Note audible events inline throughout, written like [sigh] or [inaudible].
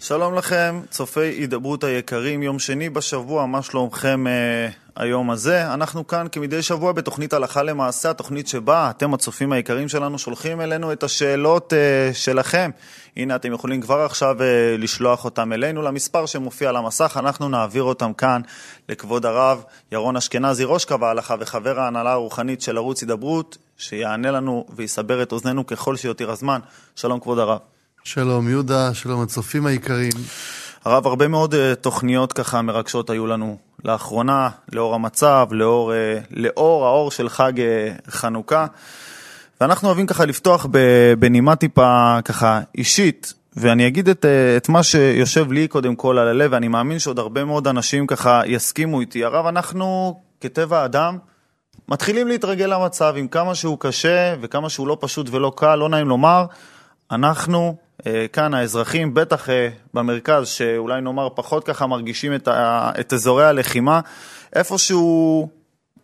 שלום לכם, צופי הידברות היקרים, יום שני בשבוע, מה שלומכם אה, היום הזה? אנחנו כאן כמדי שבוע בתוכנית הלכה למעשה, התוכנית שבה אתם הצופים היקרים שלנו שולחים אלינו את השאלות אה, שלכם. הנה אתם יכולים כבר עכשיו אה, לשלוח אותם אלינו למספר שמופיע על המסך, אנחנו נעביר אותם כאן לכבוד הרב ירון אשכנזי, ראש קו ההלכה וחבר ההנהלה הרוחנית של ערוץ הידברות, שיענה לנו ויסבר את אוזנינו ככל שיותיר הזמן. שלום כבוד הרב. שלום יהודה, שלום הצופים היקרים. הרב, הרבה מאוד uh, תוכניות ככה מרגשות היו לנו לאחרונה, לאור המצב, לאור, uh, לאור האור של חג uh, חנוכה. ואנחנו אוהבים ככה לפתוח בנימה טיפה ככה אישית, ואני אגיד את, את מה שיושב לי קודם כל על הלב, ואני מאמין שעוד הרבה מאוד אנשים ככה יסכימו איתי. הרב, אנחנו כטבע האדם מתחילים להתרגל למצב עם כמה שהוא קשה וכמה שהוא לא פשוט ולא קל, לא נעים לומר, אנחנו כאן האזרחים, בטח אה, במרכז, שאולי נאמר פחות ככה מרגישים את, ה, את אזורי הלחימה, איפשהו,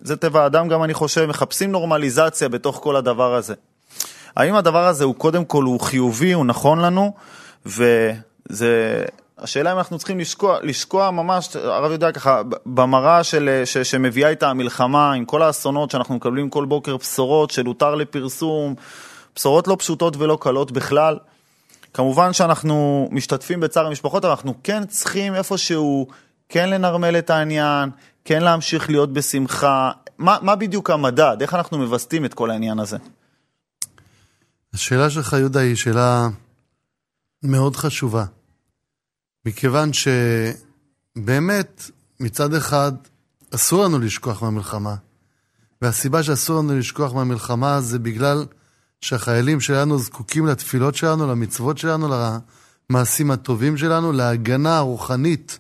זה טבע האדם גם אני חושב, מחפשים נורמליזציה בתוך כל הדבר הזה. האם הדבר הזה הוא קודם כל הוא חיובי, הוא נכון לנו, וזה... השאלה אם אנחנו צריכים לשקוע, לשקוע ממש, הרב יודע ככה, במראה של, ש, שמביאה איתה המלחמה, עם כל האסונות שאנחנו מקבלים כל בוקר, בשורות של הותר לפרסום, בשורות לא פשוטות ולא קלות בכלל. כמובן שאנחנו משתתפים בצער המשפחות, אבל אנחנו כן צריכים איפשהו כן לנרמל את העניין, כן להמשיך להיות בשמחה. מה, מה בדיוק המדד? איך אנחנו מווסתים את כל העניין הזה? השאלה שלך, יהודה, היא שאלה מאוד חשובה. מכיוון שבאמת, מצד אחד, אסור לנו לשכוח מהמלחמה. והסיבה שאסור לנו לשכוח מהמלחמה זה בגלל שהחיילים שלנו זקוקים לתפילות שלנו, למצוות שלנו, למעשים הטובים שלנו, להגנה הרוחנית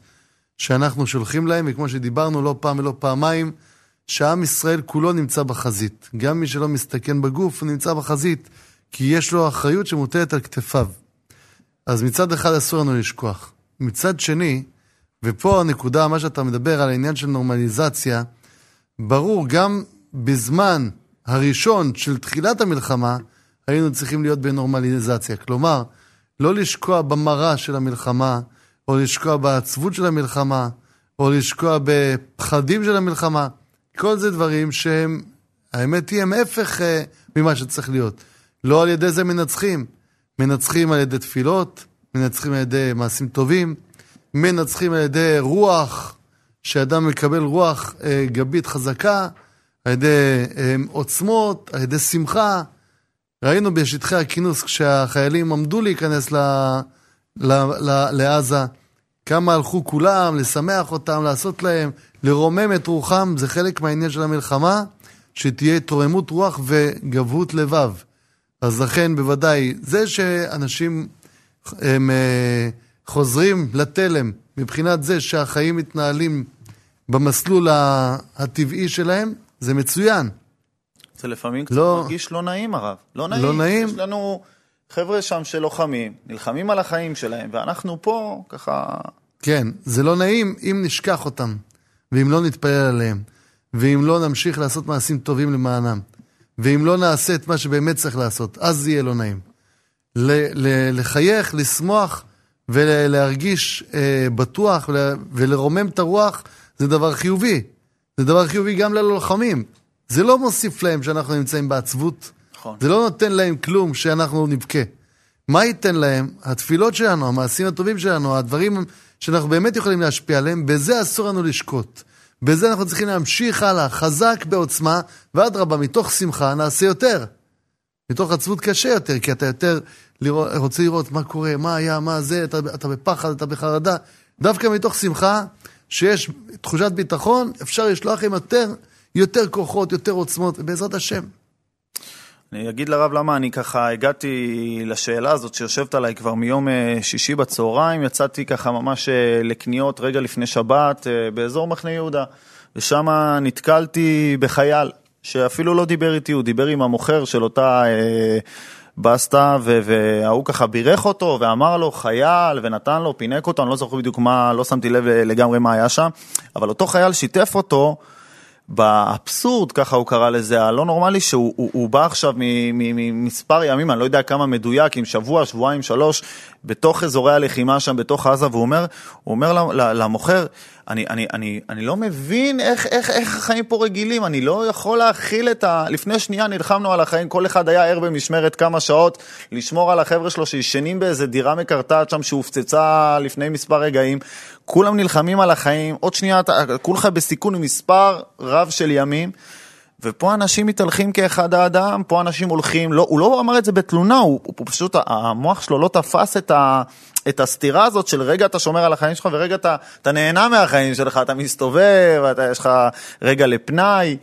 שאנחנו שולחים להם, וכמו שדיברנו לא פעם ולא פעמיים, שעם ישראל כולו נמצא בחזית. גם מי שלא מסתכן בגוף, הוא נמצא בחזית, כי יש לו אחריות שמוטלת על כתפיו. אז מצד אחד אסור לנו לשכוח. מצד שני, ופה הנקודה, מה שאתה מדבר על העניין של נורמליזציה, ברור, גם בזמן הראשון של תחילת המלחמה, היינו צריכים להיות בנורמליזציה. כלומר, לא לשקוע במרה של המלחמה, או לשקוע בעצבות של המלחמה, או לשקוע בפחדים של המלחמה. כל זה דברים שהם, האמת היא, הם הפך uh, ממה שצריך להיות. לא על ידי זה מנצחים. מנצחים על ידי תפילות, מנצחים על ידי מעשים טובים, מנצחים על ידי רוח, שאדם מקבל רוח uh, גבית חזקה, על ידי uh, עוצמות, על ידי שמחה. ראינו בשטחי הכינוס, כשהחיילים עמדו להיכנס ל, ל, ל, לעזה, כמה הלכו כולם, לשמח אותם, לעשות להם, לרומם את רוחם, זה חלק מהעניין של המלחמה, שתהיה התרוממות רוח וגבהות לבב. אז לכן בוודאי, זה שאנשים הם אה, חוזרים לתלם, מבחינת זה שהחיים מתנהלים במסלול הטבעי שלהם, זה מצוין. זה לפעמים קצת לא, מרגיש לא נעים, הרב. לא נעים. לא נעים. יש לנו חבר'ה שם שלוחמים, נלחמים על החיים שלהם, ואנחנו פה ככה... כן, זה לא נעים אם נשכח אותם, ואם לא נתפלל עליהם, ואם לא נמשיך לעשות מעשים טובים למענם, ואם לא נעשה את מה שבאמת צריך לעשות, אז זה יהיה לא נעים. לחייך, לשמוח ולהרגיש אה, בטוח ולרומם את הרוח זה דבר חיובי. זה דבר חיובי גם ללוחמים. זה לא מוסיף להם שאנחנו נמצאים בעצבות. נכון. זה לא נותן להם כלום שאנחנו נבכה. מה ייתן להם? התפילות שלנו, המעשים הטובים שלנו, הדברים שאנחנו באמת יכולים להשפיע עליהם, בזה אסור לנו לשקוט. בזה אנחנו צריכים להמשיך הלאה, חזק בעוצמה, ואדרבה, מתוך שמחה נעשה יותר. מתוך עצבות קשה יותר, כי אתה יותר לראות, רוצה לראות מה קורה, מה היה, מה זה, אתה, אתה בפחד, אתה בחרדה. דווקא מתוך שמחה, שיש תחושת ביטחון, אפשר לשלוח עם יותר יותר כוחות, יותר עוצמות, בעזרת השם. אני אגיד לרב למה אני ככה הגעתי לשאלה הזאת שיושבת עליי כבר מיום אה, שישי בצהריים, יצאתי ככה ממש אה, לקניות רגע לפני שבת אה, באזור מחנה יהודה, ושם נתקלתי בחייל שאפילו לא דיבר איתי, הוא דיבר עם המוכר של אותה בסטה, וההוא ככה בירך אותו ואמר לו חייל ונתן לו, פינק אותו, אני לא זוכר בדיוק מה, לא שמתי לב לגמרי מה היה שם, אבל אותו חייל שיתף אותו באבסורד, ככה הוא קרא לזה, הלא נורמלי, שהוא הוא, הוא בא עכשיו ממספר ימים, אני לא יודע כמה מדויק, עם שבוע, שבועיים, שלוש, בתוך אזורי הלחימה שם, בתוך עזה, והוא אומר, אומר למוכר, אני, אני, אני, אני לא מבין איך, איך, איך החיים פה רגילים, אני לא יכול להכיל את ה... לפני שנייה נלחמנו על החיים, כל אחד היה ער במשמרת כמה שעות, לשמור על החבר'ה שלו שישנים באיזה דירה מקרטעת שם שהופצצה לפני מספר רגעים. כולם נלחמים על החיים, עוד שנייה, כולך בסיכון מספר רב של ימים. ופה אנשים מתהלכים כאחד האדם, פה אנשים הולכים, לא, הוא לא אמר את זה בתלונה, הוא, הוא פשוט, המוח שלו לא תפס את, ה, את הסתירה הזאת של רגע אתה שומר על החיים שלך ורגע אתה, אתה נהנה מהחיים שלך, אתה מסתובב, אתה, יש לך רגע לפנאי.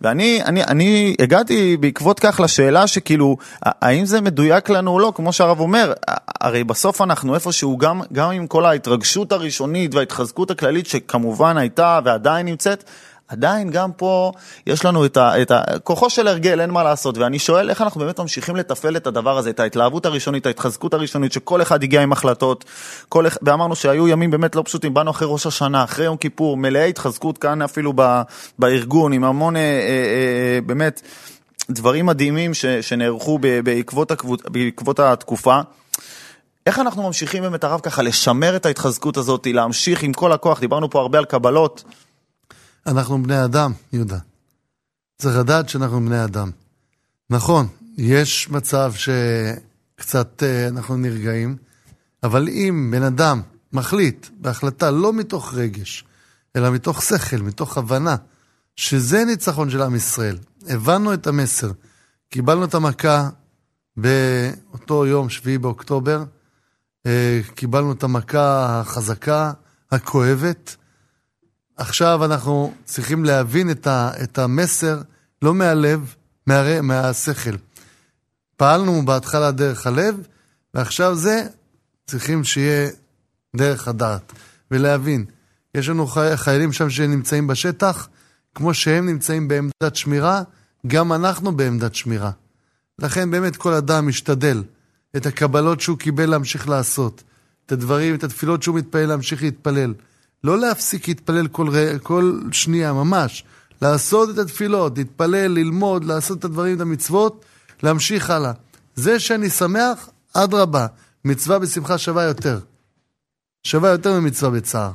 ואני אני, אני הגעתי בעקבות כך לשאלה שכאילו, האם זה מדויק לנו או לא, כמו שהרב אומר, הרי בסוף אנחנו איפשהו, גם, גם עם כל ההתרגשות הראשונית וההתחזקות הכללית שכמובן הייתה ועדיין נמצאת, עדיין גם פה יש לנו את, ה, את ה... כוחו של הרגל, אין מה לעשות. ואני שואל איך אנחנו באמת ממשיכים לתפעל את הדבר הזה, את ההתלהבות הראשונית, ההתחזקות הראשונית, שכל אחד הגיע עם החלטות. כל... ואמרנו שהיו ימים באמת לא פשוטים, באנו אחרי ראש השנה, אחרי יום כיפור, מלאי התחזקות כאן אפילו ב, בארגון, עם המון, אה, אה, אה, באמת, דברים מדהימים ש, שנערכו בעקבות, הקבוצ... בעקבות התקופה. איך אנחנו ממשיכים באמת הרב ככה לשמר את ההתחזקות הזאת, להמשיך עם כל הכוח, דיברנו פה הרבה על קבלות. אנחנו בני אדם, יהודה. צריך לדעת שאנחנו בני אדם. נכון, יש מצב שקצת אה, אנחנו נרגעים, אבל אם בן אדם מחליט בהחלטה לא מתוך רגש, אלא מתוך שכל, מתוך הבנה, שזה ניצחון של עם ישראל. הבנו את המסר, קיבלנו את המכה באותו יום, 7 באוקטובר, אה, קיבלנו את המכה החזקה, הכואבת, עכשיו אנחנו צריכים להבין את, ה, את המסר, לא מהלב, מה, מהשכל. פעלנו בהתחלה דרך הלב, ועכשיו זה צריכים שיהיה דרך הדעת. ולהבין, יש לנו חי, חיילים שם שנמצאים בשטח, כמו שהם נמצאים בעמדת שמירה, גם אנחנו בעמדת שמירה. לכן באמת כל אדם משתדל את הקבלות שהוא קיבל להמשיך לעשות, את הדברים, את התפילות שהוא מתפלל להמשיך להתפלל. לא להפסיק להתפלל כל, כל שנייה, ממש. לעשות את התפילות, להתפלל, ללמוד, לעשות את הדברים, את המצוות, להמשיך הלאה. זה שאני שמח, אדרבה, מצווה בשמחה שווה יותר. שווה יותר ממצווה בצער.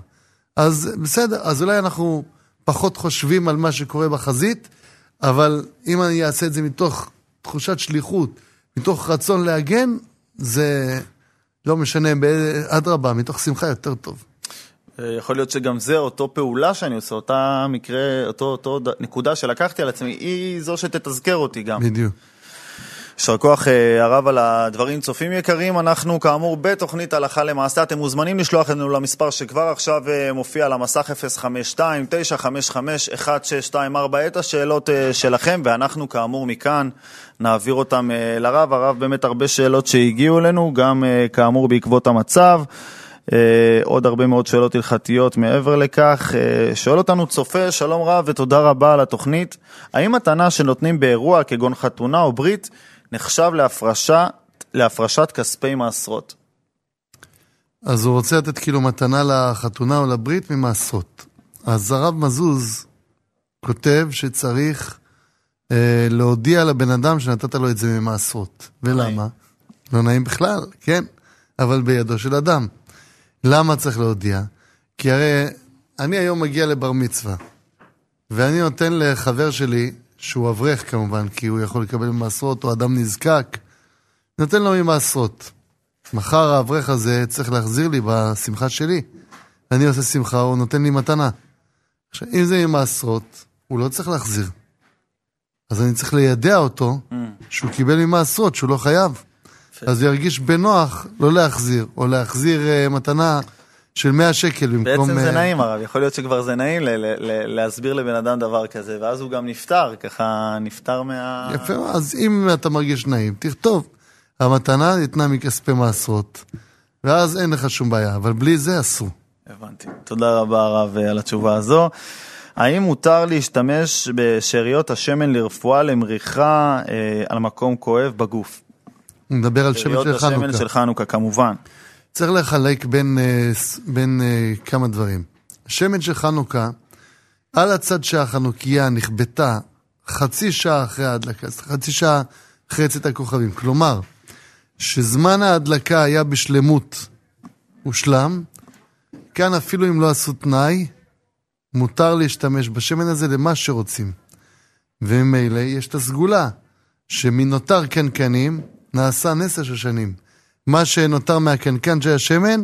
אז בסדר, אז אולי אנחנו פחות חושבים על מה שקורה בחזית, אבל אם אני אעשה את זה מתוך תחושת שליחות, מתוך רצון להגן, זה לא משנה, אדרבה, מתוך שמחה יותר טוב. יכול להיות שגם זה אותו פעולה שאני עושה, אותה מקרה, אותו, אותו נקודה שלקחתי על עצמי, היא זו שתתזכר אותי גם. בדיוק. יישר כוח אה, הרב על הדברים. צופים יקרים, אנחנו כאמור בתוכנית הלכה למעשה. אתם מוזמנים לשלוח לנו למספר שכבר עכשיו אה, מופיע על המסך 052-955-1624 את השאלות אה, שלכם, ואנחנו כאמור מכאן נעביר אותם לרב. הרב באמת הרבה שאלות שהגיעו אלינו, גם כאמור בעקבות המצב. אה, עוד הרבה מאוד שאלות הלכתיות מעבר לכך. אה, שואל אותנו צופה, שלום רב ותודה רבה על התוכנית. האם מתנה שנותנים באירוע כגון חתונה או ברית נחשב להפרשה, להפרשת כספי מעשרות? אז הוא רוצה לתת כאילו מתנה לחתונה או לברית ממעשרות. אז הרב מזוז כותב שצריך אה, להודיע לבן אדם שנתת לו את זה ממעשרות. ולמה? לא נעים בכלל, כן, אבל בידו של אדם. למה צריך להודיע? כי הרי אני היום מגיע לבר מצווה, ואני נותן לחבר שלי, שהוא אברך כמובן, כי הוא יכול לקבל ממעשרות, או אדם נזקק, נותן לו ממעשרות. מחר האברך הזה צריך להחזיר לי בשמחה שלי. אני עושה שמחה, הוא נותן לי מתנה. עכשיו, אם זה ממעשרות, הוא לא צריך להחזיר. אז אני צריך לידע אותו mm. שהוא קיבל ממעשרות, שהוא לא חייב. אז ירגיש בנוח לא להחזיר, או להחזיר uh, מתנה של 100 שקל במקום... בעצם זה uh... נעים הרב, יכול להיות שכבר זה נעים ל- ל- ל- להסביר לבן אדם דבר כזה, ואז הוא גם נפטר, ככה נפטר מה... יפה, אז אם אתה מרגיש נעים, תכתוב, המתנה ניתנה מכספי מעשרות, ואז אין לך שום בעיה, אבל בלי זה אסור. הבנתי. תודה רבה הרב על התשובה הזו. האם מותר להשתמש בשאריות השמן לרפואה למריחה אה, על מקום כואב בגוף? מדבר על שמן של חנוכה. השמן של חנוכה, כמובן. צריך לחלק בין, אה, בין uh, כמה דברים. השמן של חנוכה, על הצד שהחנוכיה נכבתה חצי שעה אחרי ההדלקה, חצי שעה אחרי צאת הכוכבים. כלומר, שזמן ההדלקה היה בשלמות הושלם, כאן אפילו אם לא עשו תנאי, מותר להשתמש בשמן הזה למה שרוצים. וממילא יש את הסגולה, שמנותר קנקנים נעשה נס השושנים. מה שנותר מהקנקן של השמן,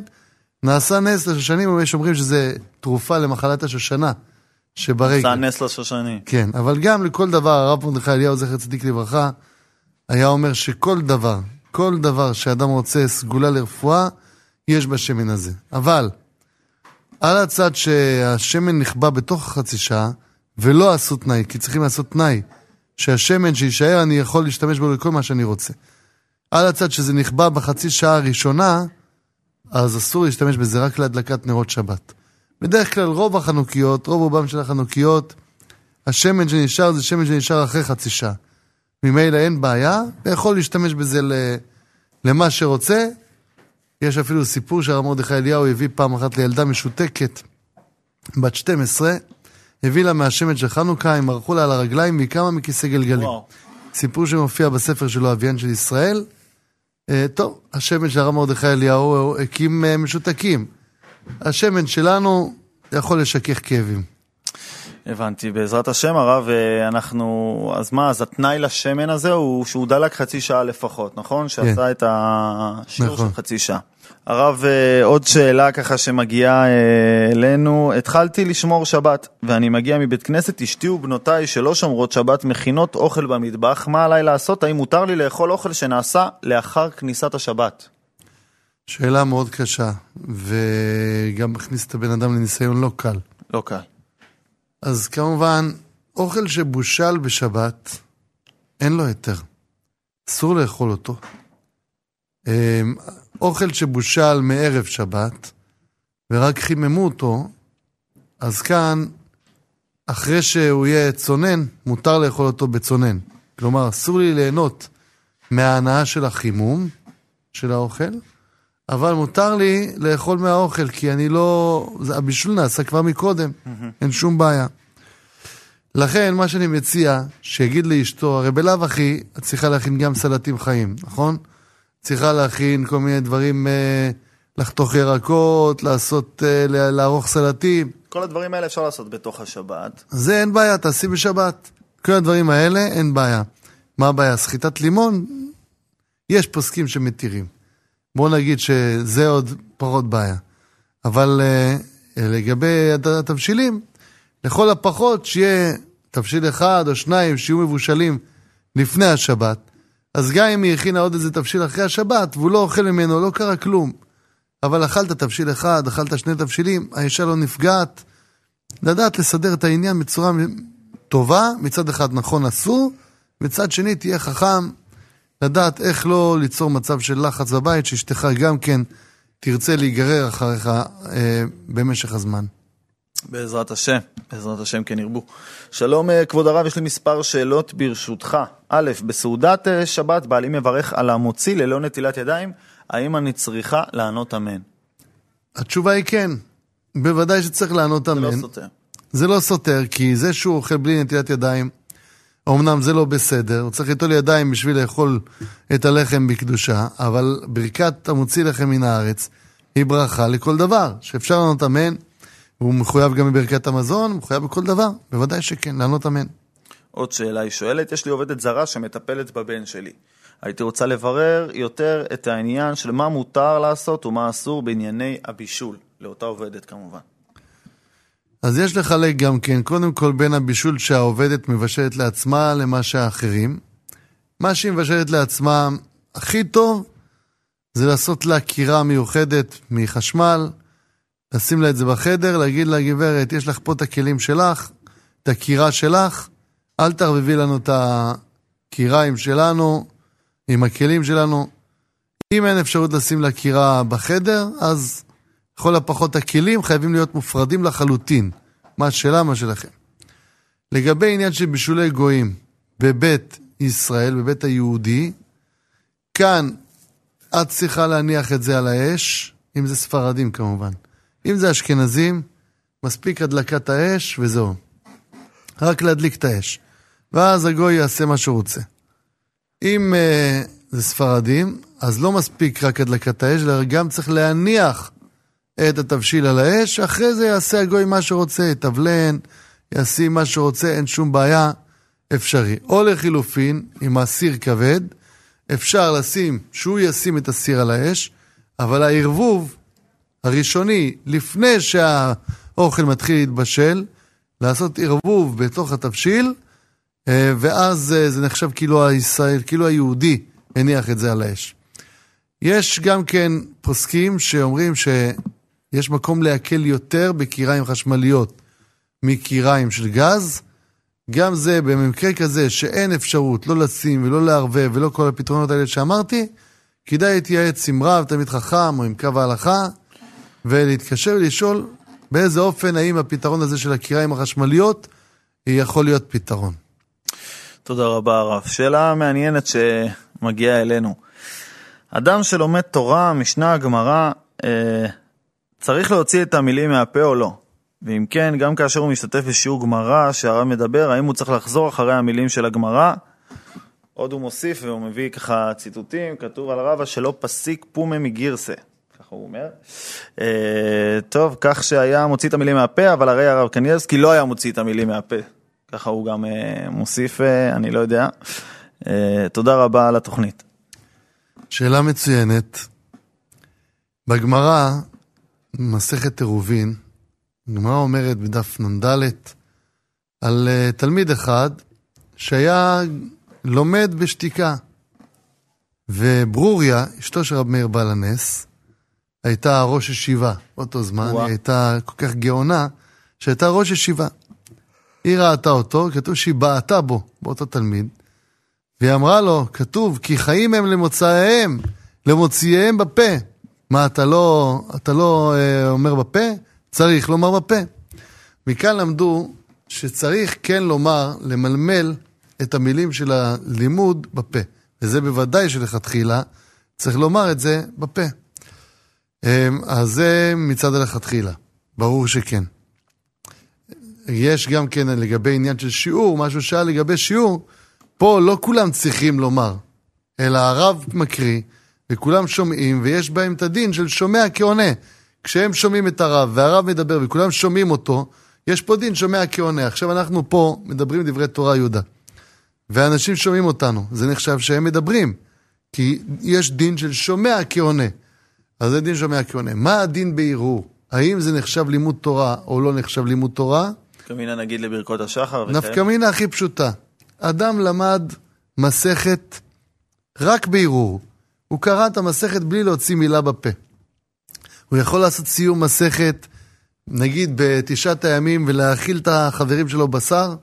נעשה נס לשושנים, ויש אומרים שזה תרופה למחלת השושנה שברגל. עשה נס לשושנים. כן, אבל גם לכל דבר, הרב מרדכי אליהו, זכר צדיק לברכה, היה אומר שכל דבר, כל דבר שאדם רוצה סגולה לרפואה, יש בשמן הזה. אבל, על הצד שהשמן נכבה בתוך החצי שעה, ולא עשו תנאי, כי צריכים לעשות תנאי, שהשמן שיישאר, אני יכול להשתמש בו לכל מה שאני רוצה. על הצד שזה נכבה בחצי שעה הראשונה, אז אסור להשתמש בזה רק להדלקת נרות שבת. בדרך כלל רוב החנוכיות, רוב רובם של החנוכיות, השמן שנשאר זה שמן שנשאר אחרי חצי שעה. ממילא אין בעיה, ויכול להשתמש בזה למה שרוצה. יש אפילו סיפור שהרב מרדכי אליהו הביא פעם אחת לילדה משותקת, בת 12, הביא לה מהשמן של חנוכה, הם ערכו לה על הרגליים והיא קמה מכיסא גלגלים. וואו. סיפור שמופיע בספר שלו, אביין של ישראל. Uh, טוב, השמן של הרב מרדכי אליהו הקים uh, משותקים. השמן שלנו יכול לשכך כאבים. הבנתי, בעזרת השם הרב, אה, אנחנו, אז מה, אז התנאי לשמן הזה הוא שהוא דלק חצי שעה לפחות, נכון? כן. שעשה את השיעור נכון. של חצי שעה. הרב, אה, עוד שאלה ככה שמגיעה אה, אלינו, התחלתי לשמור שבת, ואני מגיע מבית כנסת, אשתי ובנותיי שלא שומרות שבת מכינות אוכל במטבח, מה עליי לעשות? האם מותר לי לאכול אוכל שנעשה לאחר כניסת השבת? שאלה מאוד קשה, וגם מכניס את הבן אדם לניסיון לא קל. לא קל. אז כמובן, אוכל שבושל בשבת, אין לו היתר. אסור לאכול אותו. אוכל שבושל מערב שבת, ורק חיממו אותו, אז כאן, אחרי שהוא יהיה צונן, מותר לאכול אותו בצונן. כלומר, אסור לי ליהנות מההנאה של החימום של האוכל, אבל מותר לי לאכול מהאוכל, כי אני לא... הבישול נעשה כבר מקודם. אין שום בעיה. לכן, מה שאני מציע, שיגיד לאשתו, הרי בלאו הכי, את צריכה להכין גם סלטים חיים, נכון? צריכה להכין כל מיני דברים, אה, לחתוך ירקות, לעשות, אה, לערוך סלטים. כל הדברים האלה אפשר לעשות בתוך השבת. זה אין בעיה, תעשי בשבת. כל הדברים האלה, אין בעיה. מה הבעיה? סחיטת לימון? יש פוסקים שמתירים. בוא נגיד שזה עוד פחות בעיה. אבל uh, לגבי התבשילים, לכל הפחות שיהיה תבשיל אחד או שניים שיהיו מבושלים לפני השבת. אז גם אם היא הכינה עוד איזה תבשיל אחרי השבת, והוא לא אוכל ממנו, לא קרה כלום. אבל אכלת תבשיל אחד, אכלת שני תבשילים, האישה לא נפגעת. לדעת לסדר את העניין בצורה טובה, מצד אחד נכון אסור, מצד שני תהיה חכם לדעת איך לא ליצור מצב של לחץ בבית, שאשתך גם כן תרצה להיגרר אחריך אה, במשך הזמן. בעזרת השם, בעזרת השם כן ירבו. שלום אה, כבוד הרב, יש לי מספר שאלות ברשותך. א', בסעודת אה, שבת בעלי מברך על המוציא ללא נטילת ידיים, האם אני צריכה לענות אמן? התשובה היא כן, בוודאי שצריך לענות אמן. זה לא סותר. זה לא סותר, כי זה שהוא אוכל בלי נטילת ידיים, אמנם זה לא בסדר, הוא צריך ליטול ידיים בשביל לאכול את הלחם בקדושה, אבל ברכת המוציא לחם מן הארץ היא ברכה לכל דבר, שאפשר לענות אמן. והוא מחויב גם בברכת המזון, מחויב בכל דבר, בוודאי שכן, לענות אמן. עוד שאלה היא שואלת, יש לי עובדת זרה שמטפלת בבן שלי. הייתי רוצה לברר יותר את העניין של מה מותר לעשות ומה אסור בענייני הבישול, לאותה עובדת כמובן. אז יש לחלק גם כן, קודם כל בין הבישול שהעובדת מבשלת לעצמה למה שהאחרים. מה שהיא מבשלת לעצמה הכי טוב זה לעשות לה קירה מיוחדת מחשמל, לשים לה את זה בחדר, להגיד לה, גברת, יש לך פה את הכלים שלך, את הקירה שלך, אל תערבבי לנו את הקיריים שלנו עם הכלים שלנו. אם אין אפשרות לשים לה קירה בחדר, אז לכל הפחות הכלים חייבים להיות מופרדים לחלוטין. מה שלה, מה שלכם. לגבי עניין של בישולי גויים בבית ישראל, בבית היהודי, כאן את צריכה להניח את זה על האש, אם זה ספרדים כמובן. אם זה אשכנזים, מספיק הדלקת האש וזהו. רק להדליק את האש. ואז הגוי יעשה מה שהוא רוצה. אם uh, זה ספרדים, אז לא מספיק רק הדלקת האש, אלא גם צריך להניח את התבשיל על האש, אחרי זה יעשה הגוי מה שרוצה, יתבלן, ישים מה שרוצה, אין שום בעיה, אפשרי. או לחילופין, עם הסיר כבד, אפשר לשים, שהוא ישים את הסיר על האש, אבל הערבוב הראשוני, לפני שהאוכל מתחיל להתבשל, לעשות ערבוב בתוך התבשיל, אה, ואז אה, זה נחשב כאילו הישראל, כאילו היהודי הניח את זה על האש. יש גם כן פוסקים שאומרים שיש מקום להקל יותר בקיריים חשמליות מקיריים של גז. גם זה, במקרה כזה שאין אפשרות לא לשים ולא לערבב ולא כל הפתרונות האלה שאמרתי, כדאי להתייעץ עם רב, תלמיד חכם או עם קו ההלכה, ולהתקשר ולשאול באיזה אופן האם הפתרון הזה של הקיריים החשמליות יכול להיות פתרון. תודה רבה הרב. שאלה מעניינת שמגיעה אלינו. אדם שלומד תורה, משנה, גמרא, אה, צריך להוציא את המילים מהפה או לא? ואם כן, גם כאשר הוא משתתף בשיעור גמרא שהרב מדבר, האם הוא צריך לחזור אחרי המילים של הגמרא? עוד הוא מוסיף והוא מביא ככה ציטוטים, כתוב על הרב שלא פסיק פומה מגירסה. ככה הוא אומר. אה, טוב, כך שהיה מוציא את המילים מהפה, אבל הרי הרב קניאבסקי לא היה מוציא את המילים מהפה. ככה הוא גם אה, מוסיף, אה, אני לא יודע. אה, תודה רבה על התוכנית. שאלה מצוינת. בגמרא, מסכת עירובין, הגמרא אומרת בדף נ"ד על אה, תלמיד אחד שהיה לומד בשתיקה. וברוריה, אשתו של רב מאיר בעל הנס, הייתה ראש ישיבה באותו זמן, וואו. היא הייתה כל כך גאונה, שהייתה ראש ישיבה. היא ראתה אותו, כתוב שהיא בעטה בו, באותו תלמיד, והיא אמרה לו, כתוב, כי חיים הם למוצאיהם, למוציאיהם בפה. מה, אתה לא, אתה לא אה, אומר בפה? צריך לומר בפה. מכאן למדו שצריך כן לומר, למלמל את המילים של הלימוד בפה. וזה בוודאי שלכתחילה צריך לומר את זה בפה. אמ, אז זה מצד הלכתחילה, ברור שכן. יש גם כן לגבי עניין של שיעור, משהו שאל לגבי שיעור, פה לא כולם צריכים לומר, אלא הרב מקריא, וכולם שומעים, ויש בהם את הדין של שומע כעונה. כשהם שומעים את הרב, והרב מדבר, וכולם שומעים אותו, יש פה דין שומע כעונה. עכשיו אנחנו פה מדברים דברי תורה יהודה. ואנשים שומעים אותנו, זה נחשב שהם מדברים, כי יש דין של שומע כעונה. אז זה דין שומע כעונה. מה הדין בערעור? האם זה נחשב לימוד תורה או לא נחשב לימוד תורה? כמינה נגיד לברכות השחר. נפקא מינה הכי פשוטה. אדם למד מסכת רק בערעור. הוא קרא את המסכת בלי להוציא מילה בפה. הוא יכול לעשות סיום מסכת, נגיד בתשעת הימים, ולהאכיל את החברים שלו בשר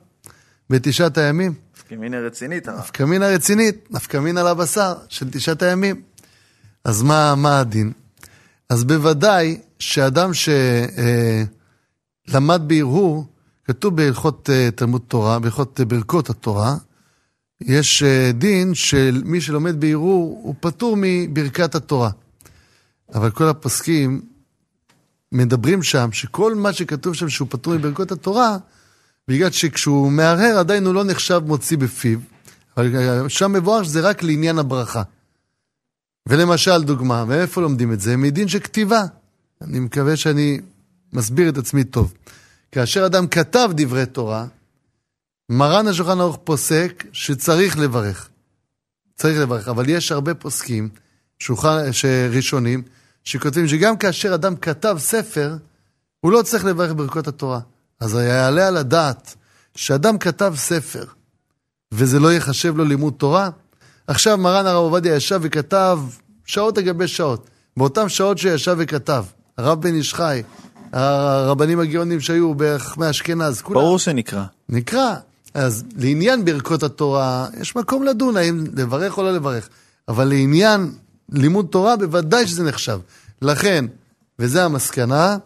בתשעת הימים. כמינה רצינית הרב. נפקא מינה רצינית, נפקא מינה לבשר של תשעת הימים. אז מה, מה הדין? אז בוודאי שאדם שלמד בהרהור, כתוב בהלכות אה, תלמוד תורה, בהלכות אה, ברכות התורה, יש אה, דין של מי שלומד בהרהור, הוא פטור מברכת התורה. אבל כל הפוסקים מדברים שם שכל מה שכתוב שם שהוא פטור מברכות התורה, בגלל שכשהוא מהרהר עדיין הוא לא נחשב מוציא בפיו, אבל שם מבואר שזה רק לעניין הברכה. ולמשל, דוגמה, מאיפה לומדים את זה? מדין של כתיבה. אני מקווה שאני מסביר את עצמי טוב. כאשר אדם כתב דברי תורה, מרן השולחן ערוך פוסק שצריך לברך. צריך לברך, אבל יש הרבה פוסקים, שולחן, ראשונים, שכותבים שגם כאשר אדם כתב ספר, הוא לא צריך לברך ברכות התורה. אז יעלה על הדעת שאדם כתב ספר, וזה לא ייחשב לו לימוד תורה? עכשיו מרן הרב עובדיה ישב וכתב שעות על גבי שעות. באותן שעות שישב וכתב, הרב בן איש חי, הרבנים הגאונים שהיו בערך מאשכנז, כולם. ברור שנקרא. נקרא. אז לעניין ברכות התורה, יש מקום לדון האם לברך או לא לברך. אבל לעניין לימוד תורה, בוודאי שזה נחשב. לכן, וזו המסקנה,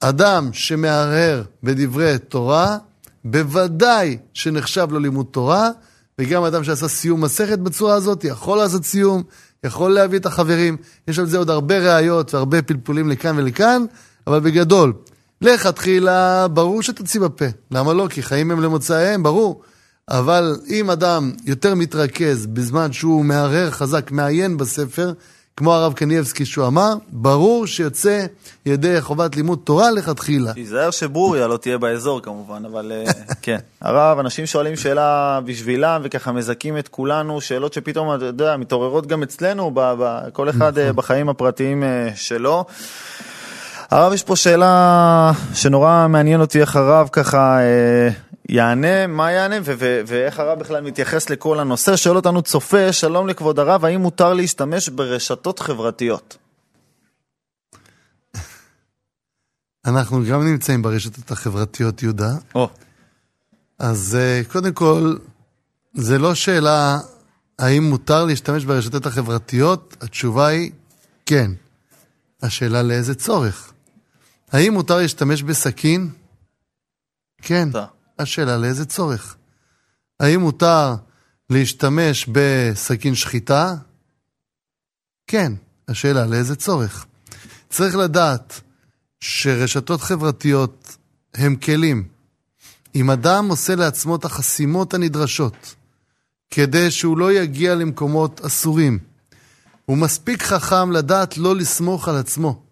אדם שמהרהר בדברי תורה, בוודאי שנחשב לו לימוד תורה, וגם אדם שעשה סיום מסכת בצורה הזאת, יכול לעשות סיום, יכול להביא את החברים. יש על זה עוד הרבה ראיות והרבה פלפולים לכאן ולכאן, אבל בגדול, לכתחילה, ברור שתוציא בפה. למה לא? כי חיים הם למוצאיהם, ברור. אבל אם אדם יותר מתרכז בזמן שהוא מהרהר חזק, מעיין בספר, כמו הרב קניאבסקי שהוא אמר, ברור שיוצא ידי חובת לימוד תורה לכתחילה. תיזהר שברוריה לא תהיה באזור כמובן, אבל אה, [laughs] כן. הרב, אנשים שואלים שאלה בשבילם וככה מזכים את כולנו, שאלות שפתאום, אתה יודע, מתעוררות גם אצלנו, ב- ב- כל אחד אה, נכון. בחיים הפרטיים אה, שלו. הרב, יש פה שאלה שנורא מעניין אותי איך הרב ככה יענה, מה יענה ו- ו- ואיך הרב בכלל מתייחס לכל הנושא. שואל אותנו צופה, שלום לכבוד הרב, האם מותר להשתמש ברשתות חברתיות? אנחנו גם נמצאים ברשתות החברתיות, יהודה. או, אז אה, קודם כל, זה לא שאלה האם מותר להשתמש ברשתות החברתיות, התשובה היא כן. השאלה לאיזה צורך. האם מותר להשתמש בסכין? כן. מותר. השאלה לאיזה צורך. האם מותר להשתמש בסכין שחיטה? כן. השאלה לאיזה צורך. צריך לדעת שרשתות חברתיות הם כלים. אם אדם עושה לעצמו את החסימות הנדרשות כדי שהוא לא יגיע למקומות אסורים, הוא מספיק חכם לדעת לא לסמוך על עצמו.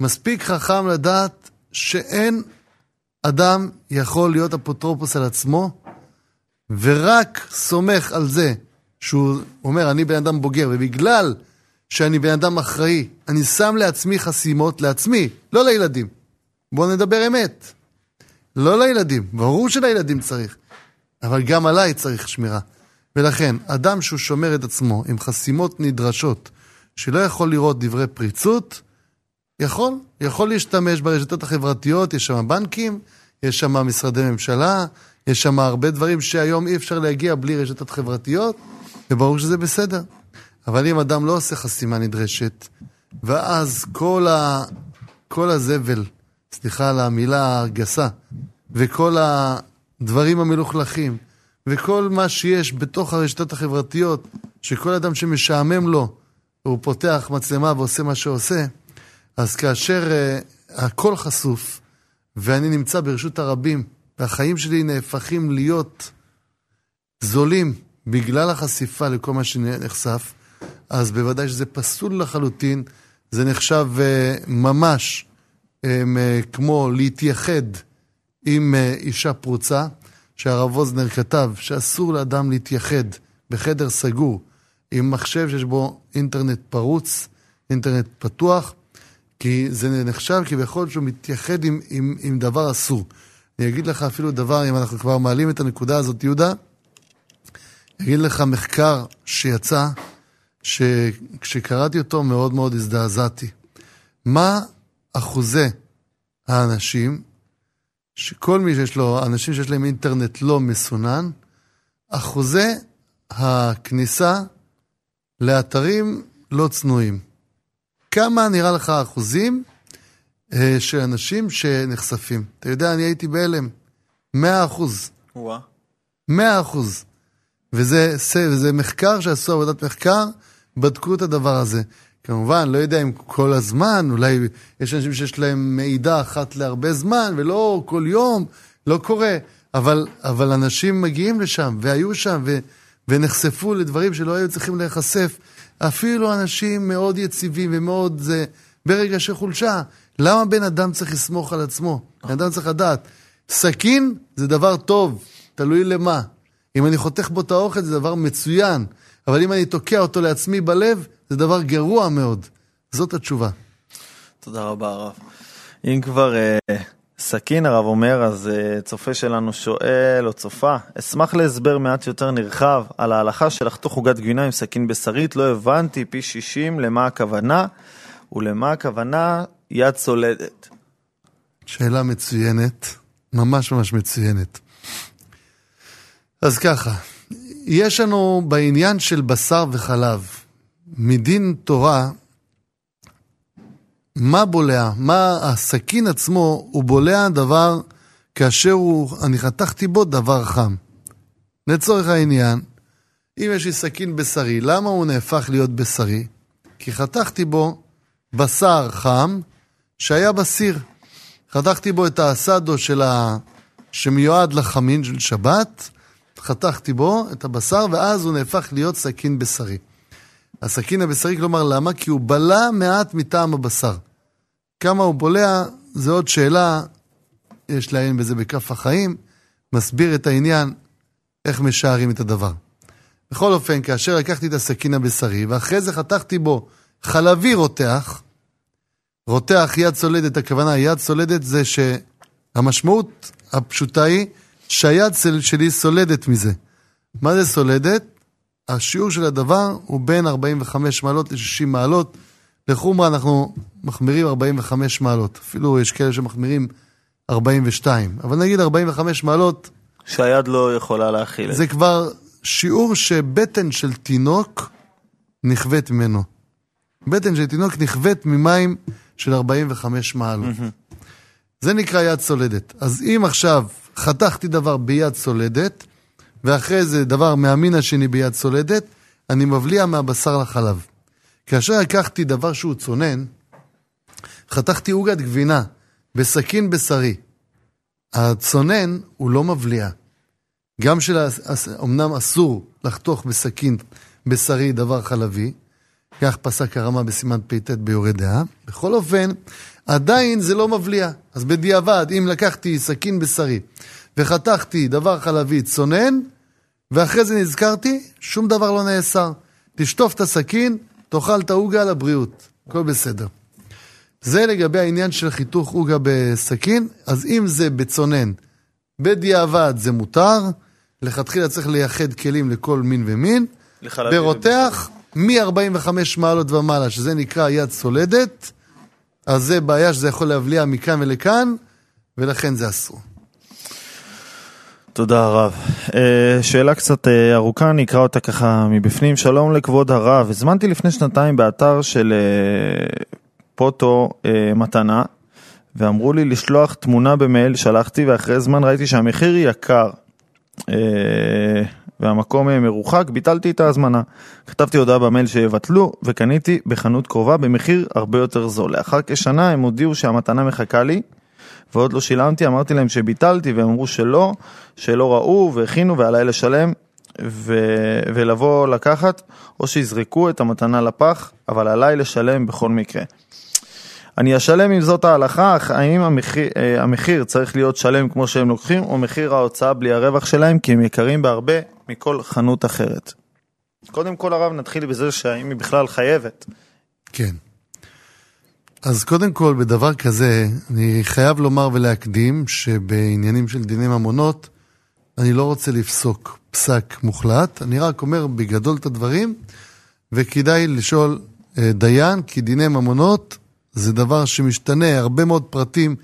מספיק חכם לדעת שאין אדם יכול להיות אפוטרופוס על עצמו, ורק סומך על זה שהוא אומר, אני בן אדם בוגר, ובגלל שאני בן אדם אחראי, אני שם לעצמי חסימות, לעצמי, לא לילדים. בואו נדבר אמת. לא לילדים, ברור שלילדים צריך, אבל גם עליי צריך שמירה. ולכן, אדם שהוא שומר את עצמו עם חסימות נדרשות, שלא יכול לראות דברי פריצות, יכול, יכול להשתמש ברשתות החברתיות, יש שם בנקים, יש שם משרדי ממשלה, יש שם הרבה דברים שהיום אי אפשר להגיע בלי רשתות חברתיות, וברור שזה בסדר. אבל אם אדם לא עושה חסימה נדרשת, ואז כל, ה... כל הזבל, סליחה על המילה הגסה, וכל הדברים המלוכלכים, וכל מה שיש בתוך הרשתות החברתיות, שכל אדם שמשעמם לו, הוא פותח מצלמה ועושה מה שעושה, כאשר uh, הכל חשוף, ואני נמצא ברשות הרבים, והחיים שלי נהפכים להיות זולים בגלל החשיפה לכל מה שנחשף, אז בוודאי שזה פסול לחלוטין, זה נחשב uh, ממש um, uh, כמו להתייחד עם uh, אישה פרוצה, שהרב ווזנר כתב שאסור לאדם להתייחד בחדר סגור עם מחשב שיש בו אינטרנט פרוץ, אינטרנט פתוח, כי זה נחשב כביכול שהוא מתייחד עם, עם, עם דבר אסור. אני אגיד לך אפילו דבר, אם אנחנו כבר מעלים את הנקודה הזאת, יהודה, אגיד לך מחקר שיצא, שכשקראתי אותו מאוד מאוד הזדעזעתי. מה אחוזי האנשים, שכל מי שיש לו, אנשים שיש להם אינטרנט לא מסונן, אחוזי הכניסה לאתרים לא צנועים. כמה נראה לך אחוזים אה, של אנשים שנחשפים? אתה יודע, אני הייתי בהלם. 100 אחוז. וואה. 100 אחוז. וזה, וזה מחקר שעשו עבודת מחקר, בדקו את הדבר הזה. כמובן, לא יודע אם כל הזמן, אולי יש אנשים שיש להם מידע אחת להרבה זמן, ולא כל יום, לא קורה. אבל, אבל אנשים מגיעים לשם, והיו שם, ו, ונחשפו לדברים שלא היו צריכים להיחשף. אפילו אנשים מאוד יציבים ומאוד זה, ברגע של חולשה. למה בן אדם צריך לסמוך על עצמו? בן אדם צריך לדעת. סכין זה דבר טוב, תלוי למה. אם אני חותך בו את האוכל זה דבר מצוין, אבל אם אני תוקע אותו לעצמי בלב, זה דבר גרוע מאוד. זאת התשובה. תודה רבה הרב. אם כבר אה, סכין הרב אומר, אז אה, צופה שלנו שואל או צופה, אשמח להסבר מעט יותר נרחב על ההלכה של לחתוך עוגת גבינה עם סכין בשרית, לא הבנתי פי 60 למה הכוונה ולמה הכוונה יד סולדת. שאלה מצוינת, ממש ממש מצוינת. אז ככה, יש לנו בעניין של בשר וחלב, מדין תורה, מה בולע? מה הסכין עצמו, הוא בולע דבר כאשר הוא, אני חתכתי בו דבר חם. לצורך העניין, אם יש לי סכין בשרי, למה הוא נהפך להיות בשרי? כי חתכתי בו בשר חם שהיה בסיר. חתכתי בו את האסדו של ה... שמיועד לחמין של שבת, חתכתי בו את הבשר, ואז הוא נהפך להיות סכין בשרי. הסכין הבשרי, כלומר, למה? כי הוא בלע מעט מטעם הבשר. כמה הוא בולע, זו עוד שאלה, יש לעיין בזה בכף החיים, מסביר את העניין, איך משערים את הדבר. בכל אופן, כאשר לקחתי את הסכין הבשרי, ואחרי זה חתכתי בו חלבי רותח, רותח יד סולדת, הכוונה יד סולדת זה שהמשמעות הפשוטה היא שהיד שלי סולדת מזה. מה זה סולדת? השיעור של הדבר הוא בין 45 מעלות ל-60 מעלות. לחומרה אנחנו מחמירים 45 מעלות. אפילו יש כאלה שמחמירים 42. אבל נגיד 45 מעלות... שהיד לא יכולה להכיל זה כבר שיעור שבטן של תינוק נכווית ממנו. בטן של תינוק נכווית ממים של 45 מעלות. זה נקרא יד סולדת. אז אם עכשיו חתכתי דבר ביד סולדת, ואחרי זה דבר מהמין השני ביד סולדת, אני מבליע מהבשר לחלב. כאשר לקחתי דבר שהוא צונן, חתכתי עוגת גבינה בסכין בשרי. הצונן הוא לא מבליע. גם של, אמנם אסור לחתוך בסכין בשרי דבר חלבי, כך פסק הרמה בסימן פט ביורה דעה. בכל אופן, עדיין זה לא מבליע. אז בדיעבד, אם לקחתי סכין בשרי וחתכתי דבר חלבי צונן, ואחרי זה נזכרתי, שום דבר לא נאסר. תשטוף את הסכין, תאכל את העוגה לבריאות. הכל בסדר. זה לגבי העניין של חיתוך עוגה בסכין, אז אם זה בצונן, בדיעבד זה מותר, לכתחילה צריך לייחד כלים לכל מין ומין. ברותח, מ-45 מעלות ומעלה, שזה נקרא יד סולדת, אז זה בעיה שזה יכול להבליע מכאן ולכאן, ולכן זה אסור. תודה הרב. אה, שאלה קצת אה, ארוכה, אני אקרא אותה ככה מבפנים. שלום לכבוד הרב, הזמנתי לפני שנתיים באתר של אה, פוטו מתנה, ואמרו לי לשלוח תמונה במייל, שלחתי, ואחרי זמן ראיתי שהמחיר יקר. והמקום מרוחק, ביטלתי את ההזמנה. כתבתי הודעה במייל שיבטלו, וקניתי בחנות קרובה במחיר הרבה יותר זול. לאחר כשנה הם הודיעו שהמתנה מחכה לי, ועוד לא שילמתי, אמרתי להם שביטלתי, והם אמרו שלא, שלא ראו, והכינו, ועליי לשלם, ו... ולבוא לקחת, או שיזרקו את המתנה לפח, אבל עליי לשלם בכל מקרה. אני אשלם אם זאת ההלכה, אך האם המחיר, אה, המחיר צריך להיות שלם כמו שהם לוקחים, או מחיר ההוצאה בלי הרווח שלהם, כי הם יקרים בהרבה מכל חנות אחרת. קודם כל הרב נתחיל בזה שהאם היא בכלל חייבת. כן. אז קודם כל, בדבר כזה, אני חייב לומר ולהקדים שבעניינים של דיני ממונות, אני לא רוצה לפסוק פסק מוחלט, אני רק אומר בגדול את הדברים, וכדאי לשאול אה, דיין, כי דיני ממונות זה דבר שמשתנה, הרבה מאוד פרטים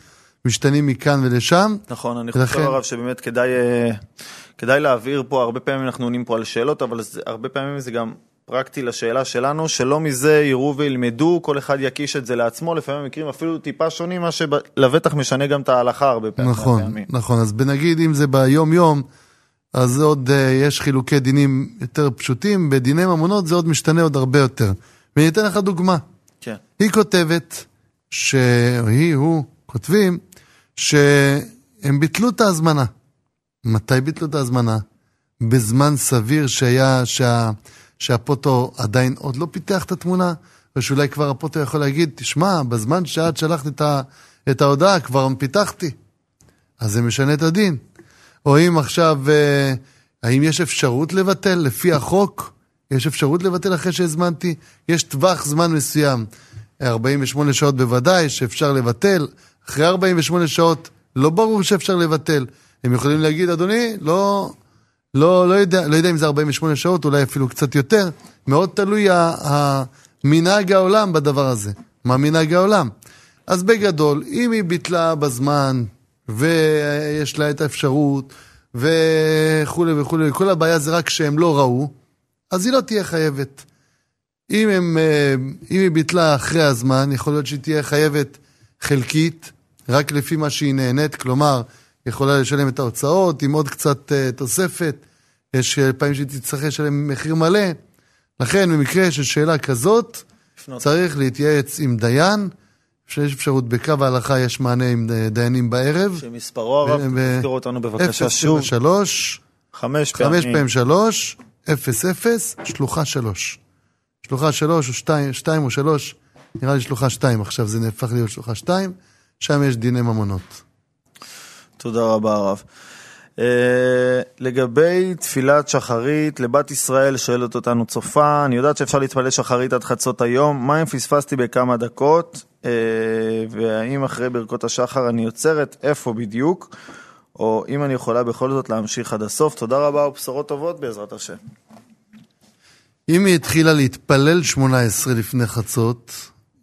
משתנים מכאן ולשם. נכון, אני ולכן... חושב הרב שבאמת כדאי, אה, כדאי להעביר פה, הרבה פעמים אנחנו עונים פה על שאלות, אבל זה, הרבה פעמים זה גם פרקטי לשאלה שלנו, שלא מזה יראו וילמדו, כל אחד יקיש את זה לעצמו, לפעמים מקרים אפילו טיפה שונים, מה שלבטח משנה גם את ההלכה הרבה פעמים. נכון, פעמים. נכון, אז בנגיד אם זה ביום יום, אז עוד uh, יש חילוקי דינים יותר פשוטים, בדיני ממונות זה עוד משתנה עוד הרבה יותר. ואני אתן לך דוגמה. כן. היא כותבת, שהיא, הוא, כותבים, שהם ביטלו את ההזמנה. מתי ביטלו את ההזמנה? בזמן סביר שהיה, שה... שהפוטו עדיין עוד לא פיתח את התמונה, ושאולי כבר הפוטו יכול להגיד, תשמע, בזמן שאת שלחת את, ה, את ההודעה כבר פיתחתי. אז זה משנה את הדין. או אם עכשיו, אה, האם יש אפשרות לבטל לפי החוק? יש אפשרות לבטל אחרי שהזמנתי? יש טווח זמן מסוים, 48 שעות בוודאי שאפשר לבטל, אחרי 48 שעות לא ברור שאפשר לבטל. הם יכולים להגיד, אדוני, לא, לא, לא, יודע, לא יודע אם זה 48 שעות, אולי אפילו קצת יותר. מאוד תלוי מנהג העולם בדבר הזה. מה מנהג העולם? אז בגדול, אם היא ביטלה בזמן, ויש לה את האפשרות, וכולי וכולי, וכל הבעיה זה רק שהם לא ראו, אז היא לא תהיה חייבת. אם, הם, אה, אם היא ביטלה אחרי הזמן, יכול להיות שהיא תהיה חייבת חלקית, רק לפי מה שהיא נהנית, כלומר, יכולה לשלם את ההוצאות עם עוד קצת uh, תוספת. יש אה, פעמים שהיא תצטרך לשלם מחיר מלא. לכן, במקרה של שאלה כזאת, לפנות. צריך להתייעץ עם דיין. שיש אפשרות בקו ההלכה, יש מענה עם דיינים בערב. שמספרו הרב, תזכירו אותנו בבקשה שוב. 073 חמש חמש פעמים. פעמים שלוש, אפס אפס, שלוחה שלוש. שלוחה שלוש או שתיים, שתיים או שלוש, נראה לי שלוחה שתיים עכשיו, זה נהפך להיות שלוחה שתיים, שם יש דיני ממונות. תודה רבה הרב. Uh, לגבי תפילת שחרית, לבת ישראל שואלת אותנו צופה, אני יודעת שאפשר להתפלל שחרית עד חצות היום, מה אם פספסתי בכמה דקות, uh, והאם אחרי ברכות השחר אני עוצרת, איפה בדיוק, או אם אני יכולה בכל זאת להמשיך עד הסוף. תודה רבה ובשורות טובות בעזרת השם. אם היא התחילה להתפלל 18 לפני חצות,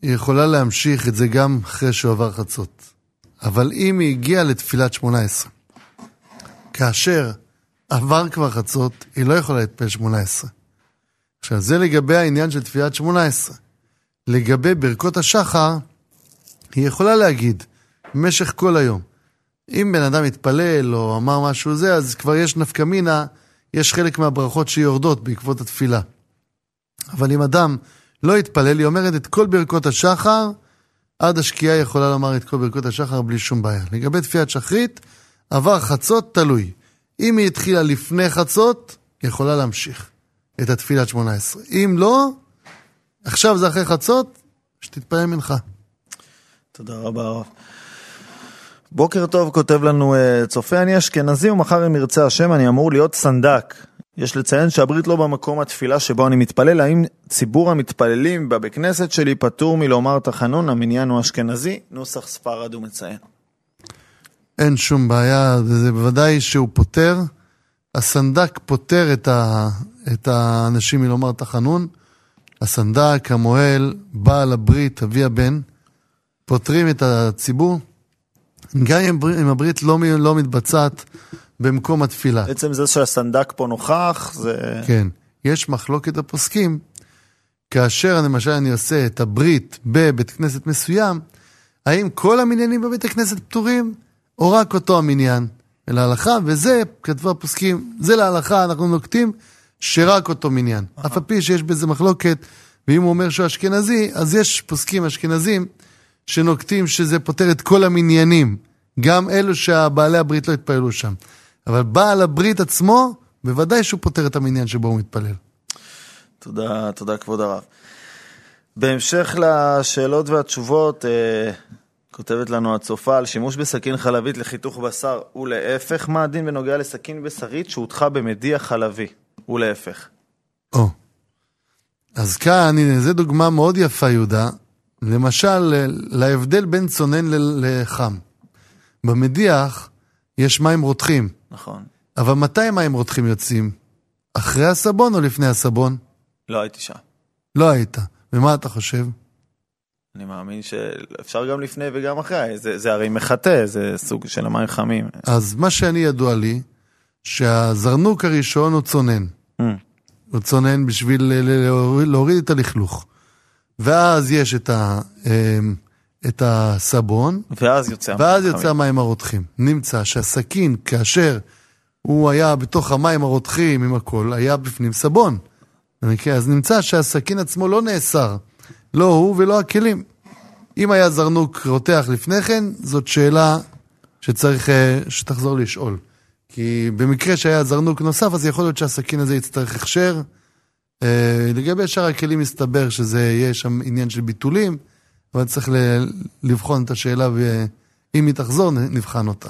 היא יכולה להמשיך את זה גם אחרי שהוא עבר חצות. אבל אם היא הגיעה לתפילת 18, כאשר עבר כבר חצות, היא לא יכולה להתפלל 18. עכשיו, זה לגבי העניין של תפילת 18. לגבי ברכות השחר, היא יכולה להגיד במשך כל היום. אם בן אדם התפלל או אמר משהו זה, אז כבר יש נפקא מינה, יש חלק מהברכות שיורדות בעקבות התפילה. אבל אם אדם לא התפלל, היא אומרת את כל ברכות השחר, עד השקיעה יכולה לומר את כל ברכות השחר בלי שום בעיה. לגבי תפילת שחרית, עבר חצות תלוי. אם היא התחילה לפני חצות, יכולה להמשיך את התפילת 18. אם לא, עכשיו זה אחרי חצות, שתתפלל מנחה. תודה רבה הרב. בוקר טוב, כותב לנו uh, צופה, אני אשכנזי ומחר אם ירצה השם אני אמור להיות סנדק. יש לציין שהברית לא במקום התפילה שבו אני מתפלל, האם ציבור המתפללים בבית כנסת שלי פטור מלומר תחנון, המניין הוא אשכנזי? נוסח ספרד הוא מציין. אין שום בעיה, זה בוודאי שהוא פותר. הסנדק פותר את, ה, את האנשים מלומר תחנון. הסנדק, המוהל, בעל הברית, אבי הבן, פותרים את הציבור, גם אם הברית לא, לא מתבצעת במקום התפילה. עצם זה שהסנדק פה נוכח, זה... כן. יש מחלוקת הפוסקים, כאשר למשל אני עושה את הברית בבית כנסת מסוים, האם כל המניינים בבית הכנסת פטורים, או רק אותו המניין? להלכה, וזה, כתבו הפוסקים, זה להלכה, אנחנו נוקטים שרק אותו מניין. אף על פי שיש בזה מחלוקת, ואם הוא אומר שהוא אשכנזי, אז יש פוסקים אשכנזים שנוקטים שזה פותר את כל המניינים, גם אלו שהבעלי הברית לא התפללו שם. אבל בעל הברית עצמו, בוודאי שהוא פותר את המניין שבו הוא מתפלל. תודה, תודה כבוד הרב. בהמשך לשאלות והתשובות, אה, כותבת לנו הצופה על שימוש בסכין חלבית לחיתוך בשר ולהפך, מה הדין בנוגע לסכין בשרית שהוטחה במדיח חלבי ולהפך? או, אז כאן, הנה, זו דוגמה מאוד יפה, יהודה. למשל, להבדל בין צונן לחם. במדיח יש מים רותחים. נכון. אבל מתי מים רותחים יוצאים? אחרי הסבון או לפני הסבון? לא הייתי שם. לא היית. ומה אתה חושב? אני מאמין שאפשר גם לפני וגם אחרי, זה, זה הרי מחטא, זה סוג של מים חמים. אז מה שאני ידוע לי, שהזרנוק הראשון הוא צונן. Mm. הוא צונן בשביל להוריד, להוריד את הלכלוך. ואז יש את, ה, את הסבון, ואז יוצא המים ואז. יוצא המים הרותחים. נמצא שהסכין, כאשר הוא היה בתוך המים הרותחים עם הכל, היה בפנים סבון. במקרה, אז נמצא שהסכין עצמו לא נאסר, לא הוא ולא הכלים. אם היה זרנוק רותח לפני כן, זאת שאלה שצריך אה, שתחזור לשאול. כי במקרה שהיה זרנוק נוסף, אז יכול להיות שהסכין הזה יצטרך הכשר. אה, לגבי שאר הכלים מסתבר שזה יהיה שם עניין של ביטולים, אבל צריך ל- לבחון את השאלה, ואם היא תחזור, נבחן אותה.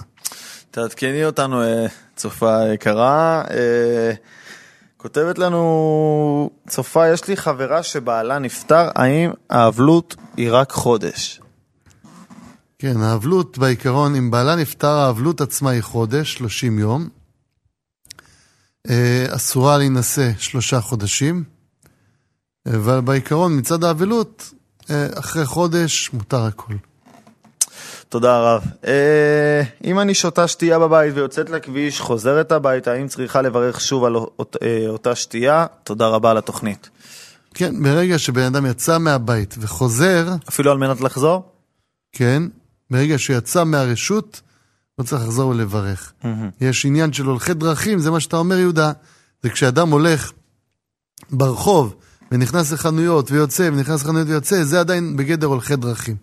תעדכני אותנו, אה, צופה יקרה. אה, כותבת לנו, צופה, יש לי חברה שבעלה נפטר, האם האבלות היא רק חודש? כן, האבלות בעיקרון, אם בעלה נפטר, האבלות עצמה היא חודש, 30 יום. אה, אסורה להינשא שלושה חודשים, אבל בעיקרון, מצד האבלות, אחרי חודש מותר הכל. תודה הרב. אה, אם אני שותה שתייה בבית ויוצאת לכביש, חוזרת הביתה, האם צריכה לברך שוב על אות, אה, אותה שתייה? תודה רבה על התוכנית. כן, ברגע שבן אדם יצא מהבית וחוזר, אפילו על מנת לחזור? כן, ברגע שהוא יצא מהרשות, הוא צריך לחזור ולברך. יש עניין של הולכי דרכים, זה מה שאתה אומר, יהודה. זה כשאדם הולך ברחוב ונכנס לחנויות ויוצא, ונכנס לחנויות ויוצא, זה עדיין בגדר הולכי דרכים.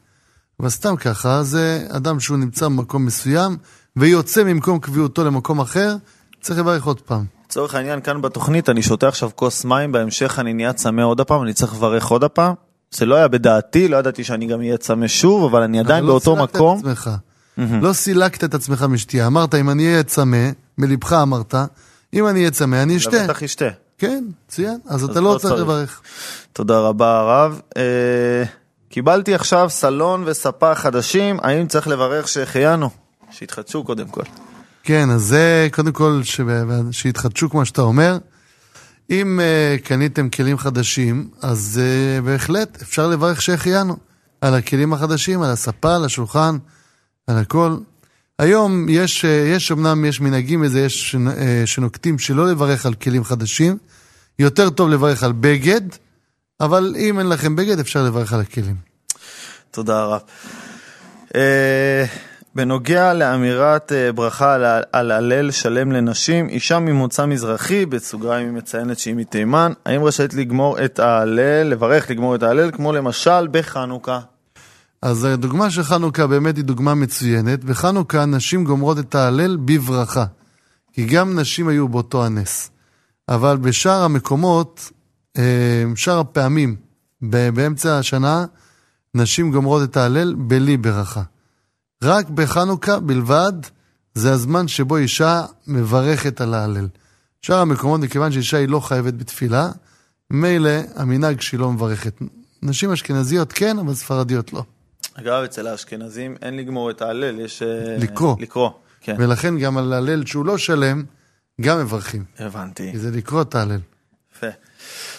אבל סתם ככה, זה אדם שהוא נמצא במקום מסוים ויוצא ממקום קביעותו למקום אחר, צריך לברך עוד פעם. לצורך העניין, כאן בתוכנית אני שותה עכשיו כוס מים, בהמשך אני נהיה צמא עוד הפעם, אני צריך לברך עוד הפעם. זה לא היה בדעתי, לא ידעתי שאני גם אהיה צמא שוב, אבל אני עדיין אבל באותו לא מקום. עצמך. לא סילקת את עצמך משתייה. אמרת, אם אני אהיה צמא, מלבך אמרת, אם אני אהיה צמא, אני אשתה. לבטח ישתה. כן, מצוין. אז אז אתה לא לא צריך. לברך. תודה רבה הרב. אה, קיבלתי עכשיו סלון וספה חדשים, האם צריך לברך שהחיינו? שיתחדשו קודם כל. כן, אז זה קודם כל ש- שיתחדשו כמו שאתה אומר. אם uh, קניתם כלים חדשים, אז uh, בהחלט אפשר לברך שהחיינו על הכלים החדשים, על הספה, על השולחן, על הכל. היום יש, uh, יש אמנם, יש מנהגים איזה, יש uh, שנוקטים שלא לברך על כלים חדשים. יותר טוב לברך על בגד, אבל אם אין לכם בגד, אפשר לברך על הכלים. תודה הרב. אה, בנוגע לאמירת אה, ברכה על, על הלל שלם לנשים, אישה ממוצא מזרחי, בסוגריים היא מציינת שהיא מתימן, האם רשאית לגמור את ההלל, לברך לגמור את ההלל, כמו למשל בחנוכה? אז הדוגמה של חנוכה באמת היא דוגמה מצוינת. בחנוכה נשים גומרות את ההלל בברכה. כי גם נשים היו באותו הנס. אבל בשאר המקומות, אה, שאר הפעמים, באמצע השנה, נשים גומרות את ההלל בלי ברכה. רק בחנוכה בלבד, זה הזמן שבו אישה מברכת על ההלל. שאר המקומות, מכיוון שאישה היא לא חייבת בתפילה, מילא המנהג שהיא לא מברכת. נשים אשכנזיות כן, אבל ספרדיות לא. אגב, אצל האשכנזים אין לגמור את ההלל, יש... אה, לקרוא. לקרוא, כן, ולכן גם על הלל שהוא לא שלם, גם מברכים. הבנתי. כי זה לקרוא את ההלל. יפה.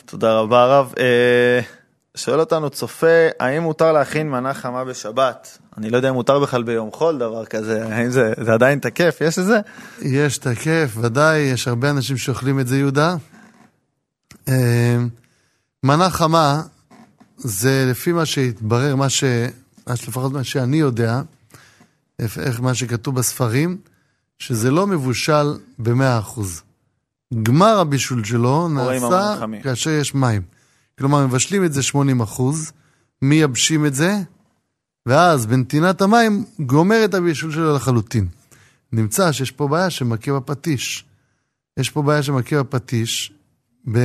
תודה רבה הרב. אה, שואל אותנו צופה, האם מותר להכין מנה חמה בשבת? אני לא יודע אם מותר בכלל ביום חול דבר כזה, האם זה, זה עדיין תקף? יש את זה? יש תקף, ודאי, יש הרבה אנשים שאוכלים את זה, יהודה. אה, מנה חמה, זה לפי מה שהתברר, מה ש... מה שלפחות מה שאני יודע, איך מה שכתוב בספרים, שזה לא מבושל ב-100%. גמר הבישול שלו נעשה. כאשר יש מים. כלומר, מבשלים את זה 80%, מייבשים את זה, ואז בנתינת המים גומר את הבישול שלו לחלוטין. נמצא שיש פה בעיה שמכה בפטיש. יש פה בעיה שמכה בפטיש, ב,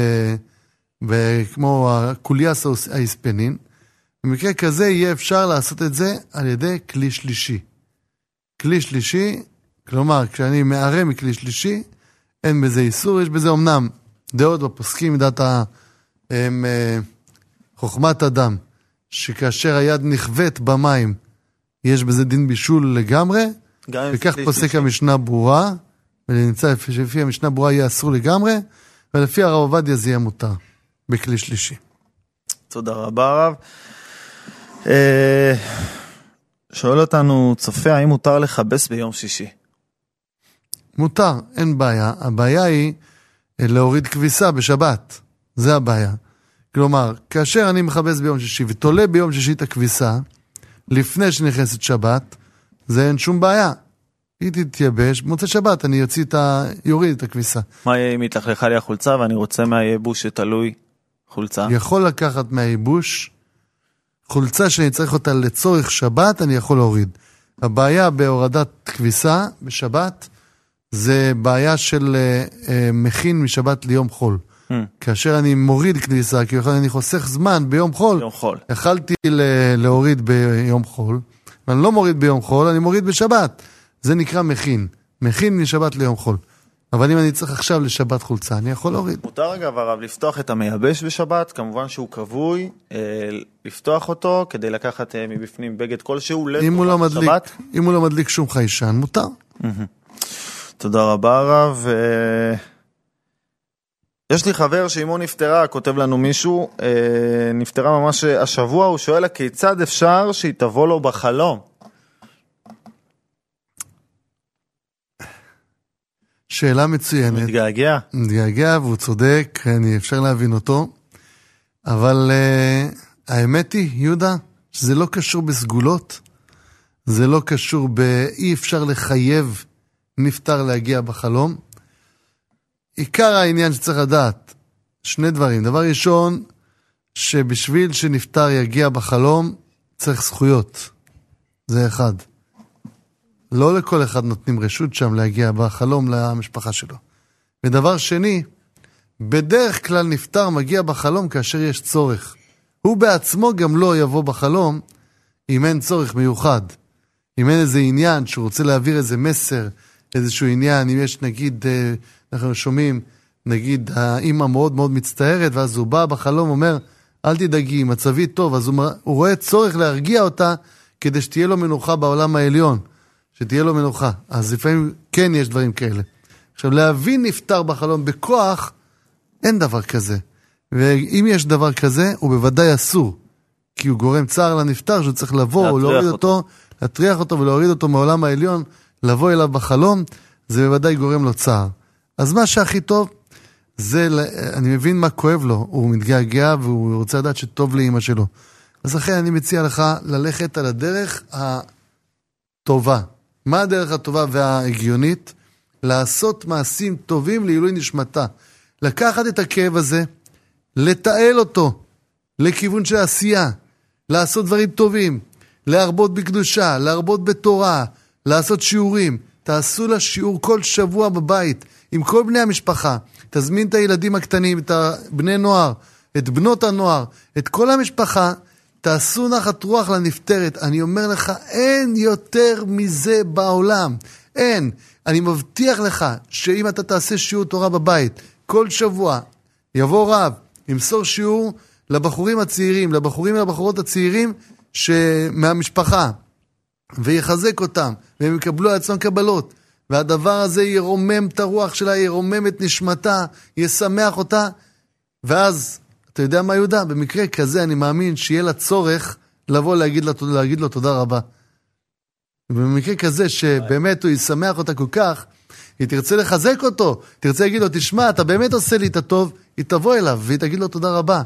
ב, כמו הקוליאס ההספנין. במקרה כזה יהיה אפשר לעשות את זה על ידי כלי שלישי. כלי שלישי, כלומר, כשאני מערה מכלי שלישי, אין בזה איסור, יש בזה אמנם דעות בפוסקים, דעת ה... הם, אה, חוכמת אדם, שכאשר היד נכווית במים, יש בזה דין בישול לגמרי, וכך פוסק. המשנה ברורה, ונמצא שלפי המשנה ברורה יהיה אסור לגמרי, ולפי הרב עובדיה זה יהיה מותר, בכלי שלישי. תודה רבה הרב. אה, שואל אותנו צופה, האם מותר לכבס ביום שישי? מותר, אין בעיה. הבעיה היא אה, להוריד כביסה בשבת. זה הבעיה. כלומר, כאשר אני מכבס ביום שישי ותולה ביום שישי את הכביסה, לפני שנכנסת שבת, זה אין שום בעיה. היא תתייבש, במוצאי שבת אני אוציא את ה... יוריד את הכביסה. מה יהיה אם התלכלכה לי החולצה ואני רוצה מהייבוש שתלוי חולצה? יכול לקחת מהייבוש חולצה שאני צריך אותה לצורך שבת, אני יכול להוריד. הבעיה בהורדת כביסה בשבת זה בעיה של אה, אה, מכין משבת ליום חול. Hmm, כאשר אני מוריד כניסה, כי אני חוסך זמן ביום חול, יום חול. יכלתי להוריד ביום חול, ואני לא מוריד ביום חול, אני מוריד בשבת. זה נקרא מכין. מכין משבת ליום חול. אבל אם אני צריך עכשיו לשבת חולצה, אני יכול להוריד. מותר אגב הרב לפתוח את המייבש בשבת, כמובן שהוא כבוי, אה, לפתוח אותו כדי לקחת מבפנים בגד כלשהו הוא לא. אם הוא לא מדליק שום חיישן, מותר. תודה רבה הרב. אה, יש לי חבר שאמו נפטרה, כותב לנו מישהו, אה, נפטרה ממש השבוע, הוא שואל הכיצד אפשר שהיא תבוא לו בחלום? שאלה מצוינת. מתגעגע? מתגעגע והוא צודק, אני אפשר להבין אותו. אבל uh, האמת היא, יהודה, שזה לא קשור בסגולות, זה לא קשור ב... אי אפשר לחייב נפטר להגיע בחלום. עיקר העניין שצריך לדעת, שני דברים. דבר ראשון, שבשביל שנפטר יגיע בחלום, צריך זכויות. זה אחד. לא לכל אחד נותנים רשות שם להגיע בחלום למשפחה שלו. ודבר שני, בדרך כלל נפטר מגיע בחלום כאשר יש צורך. הוא בעצמו גם לא יבוא בחלום אם אין צורך מיוחד. אם אין איזה עניין שהוא רוצה להעביר איזה מסר, איזשהו עניין, אם יש נגיד, אה, אנחנו שומעים, נגיד האימא מאוד מאוד מצטערת, ואז הוא בא בחלום, אומר, אל תדאגי, מצבי טוב, אז הוא, הוא רואה צורך להרגיע אותה כדי שתהיה לו מנוחה בעולם העליון, שתהיה לו מנוחה. אז לפעמים כן יש דברים כאלה. עכשיו, להביא נפטר בחלום בכוח, אין דבר כזה. ואם יש דבר כזה, הוא בוודאי אסור. כי הוא גורם צער לנפטר שהוא צריך לבוא, להוריד אותו, אותו, להטריח אותו ולהוריד אותו מעולם העליון, לבוא אליו בחלום, זה בוודאי גורם לו צער. אז מה שהכי טוב, זה, אני מבין מה כואב לו, הוא מתגעגע והוא רוצה לדעת שטוב לאימא שלו. אז לכן אני מציע לך ללכת על הדרך הטובה. מה הדרך הטובה וההגיונית? לעשות מעשים טובים לעילוי נשמתה. לקחת את הכאב הזה, לתעל אותו לכיוון של עשייה, לעשות דברים טובים, להרבות בקדושה, להרבות בתורה, לעשות שיעורים. תעשו לה שיעור כל שבוע בבית עם כל בני המשפחה. תזמין את הילדים הקטנים, את הבני נוער, את בנות הנוער, את כל המשפחה. תעשו נחת רוח לנפטרת. אני אומר לך, אין יותר מזה בעולם. אין. אני מבטיח לך שאם אתה תעשה שיעור תורה בבית כל שבוע, יבוא רב, ימסור שיעור לבחורים הצעירים, לבחורים ולבחורות הצעירים מהמשפחה, ויחזק אותם, והם יקבלו על עצמם קבלות. והדבר הזה ירומם את הרוח שלה, ירומם את נשמתה, ישמח אותה. ואז, אתה יודע מה יהודה? במקרה כזה אני מאמין שיהיה לה צורך לבוא להגיד, לה, להגיד לו תודה רבה. ובמקרה כזה שבאמת הוא ישמח אותה כל כך, היא תרצה לחזק אותו, תרצה להגיד לו, תשמע, אתה באמת עושה לי את הטוב, היא תבוא אליו והיא תגיד לו תודה רבה.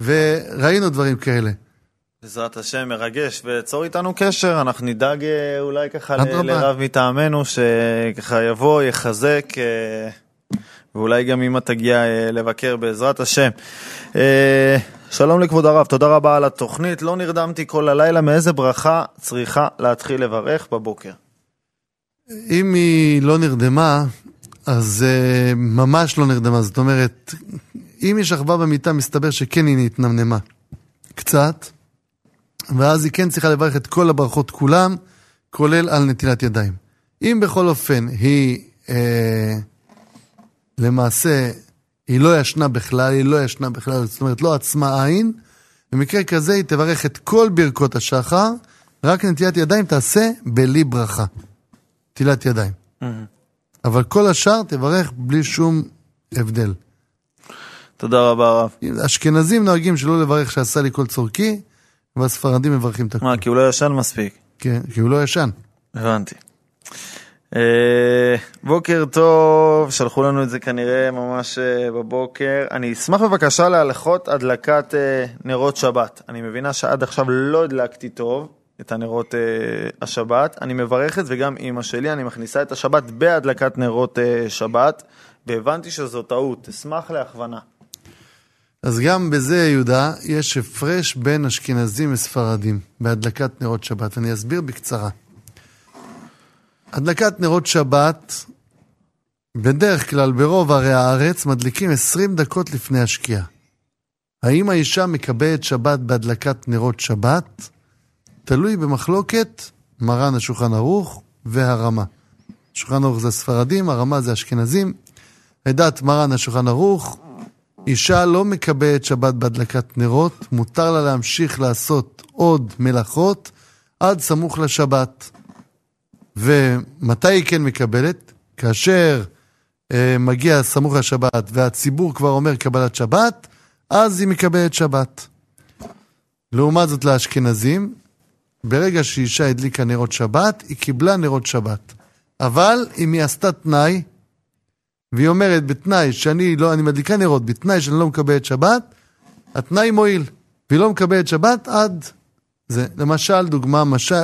וראינו דברים כאלה. בעזרת השם מרגש, וצור איתנו קשר, אנחנו נדאג אה, אולי ככה לרב מטעמנו, שככה יבוא, יחזק, אה, ואולי גם אמא תגיע אה, לבקר בעזרת השם. שלום לכבוד הרב, תודה רבה על התוכנית. לא נרדמתי כל הלילה, מאיזה ברכה צריכה להתחיל לברך בבוקר? אם היא לא נרדמה, אז uh, ממש לא נרדמה. זאת אומרת, אם היא שכבה במיטה, מסתבר שכן היא התנמנמה. קצת, ואז היא כן צריכה לברך את כל הברכות כולם, כולל על נטילת ידיים. אם בכל אופן היא אה, למעשה, היא לא ישנה בכלל, היא לא ישנה בכלל, זאת אומרת לא עצמה עין, במקרה כזה היא תברך את כל ברכות השחר, רק נטילת ידיים תעשה בלי ברכה. נטילת ידיים. Mm-hmm. אבל כל השאר תברך בלי שום הבדל. תודה רבה הרב. אשכנזים נוהגים שלא לברך שעשה לי כל צורכי, והספרדים מברכים את הכול. מה, כי הוא לא ישן מספיק? כן, כי הוא לא ישן. הבנתי. אה, בוקר טוב, שלחו לנו את זה כנראה ממש אה, בבוקר. אני אשמח בבקשה להלכות הדלקת אה, נרות שבת. אני מבינה שעד עכשיו לא הדלקתי טוב את הנרות השבת. אני מברכת וגם אימא שלי, אני מכניסה את השבת בהדלקת נרות שבת, והבנתי שזו טעות. אשמח להכוונה. אז גם בזה, יהודה, יש הפרש בין אשכנזים וספרדים בהדלקת נרות שבת, ואני אסביר בקצרה. הדלקת נרות שבת, בדרך כלל ברוב ערי הארץ, מדליקים 20 דקות לפני השקיעה. האם האישה מקבלת שבת בהדלקת נרות שבת? תלוי במחלוקת מרן השולחן ערוך והרמה. שולחן ערוך זה ספרדים, הרמה זה אשכנזים. לדעת מרן השולחן ערוך, אישה לא מקבלת שבת בהדלקת נרות, מותר לה להמשיך לעשות עוד מלאכות עד סמוך לשבת. ומתי היא כן מקבלת? כאשר אה, מגיע סמוך לשבת והציבור כבר אומר קבלת שבת, אז היא מקבלת שבת. לעומת זאת לאשכנזים, ברגע שאישה הדליקה נרות שבת, היא קיבלה נרות שבת. אבל אם היא עשתה תנאי, והיא אומרת בתנאי שאני לא, אני מדליקה נרות, בתנאי שאני לא מקבלת שבת, התנאי מועיל. והיא לא מקבלת שבת עד זה. למשל, דוגמה, משל,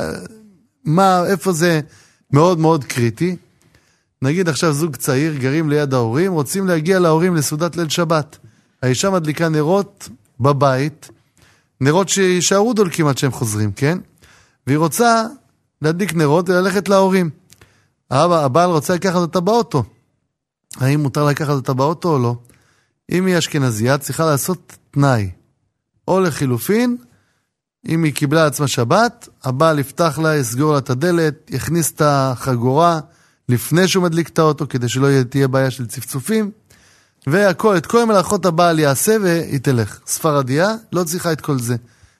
מה, איפה זה מאוד מאוד קריטי? נגיד עכשיו זוג צעיר, גרים ליד ההורים, רוצים להגיע להורים לסעודת ליל שבת. האישה מדליקה נרות בבית, נרות שיישארו דולקים עד שהם חוזרים, כן? והיא רוצה להדליק נרות וללכת להורים. האבא, הבעל רוצה לקחת אותה באוטו. האם מותר לקחת אותה באוטו או לא. אם היא אשכנזייה, צריכה לעשות תנאי. או לחילופין, אם היא קיבלה לעצמה שבת, הבעל יפתח לה, יסגור לה את הדלת, יכניס את החגורה לפני שהוא מדליק את האוטו, כדי שלא תהיה בעיה של צפצופים, והכל, את כל המלאכות הבעל יעשה והיא תלך. ספרדיה לא צריכה את כל זה.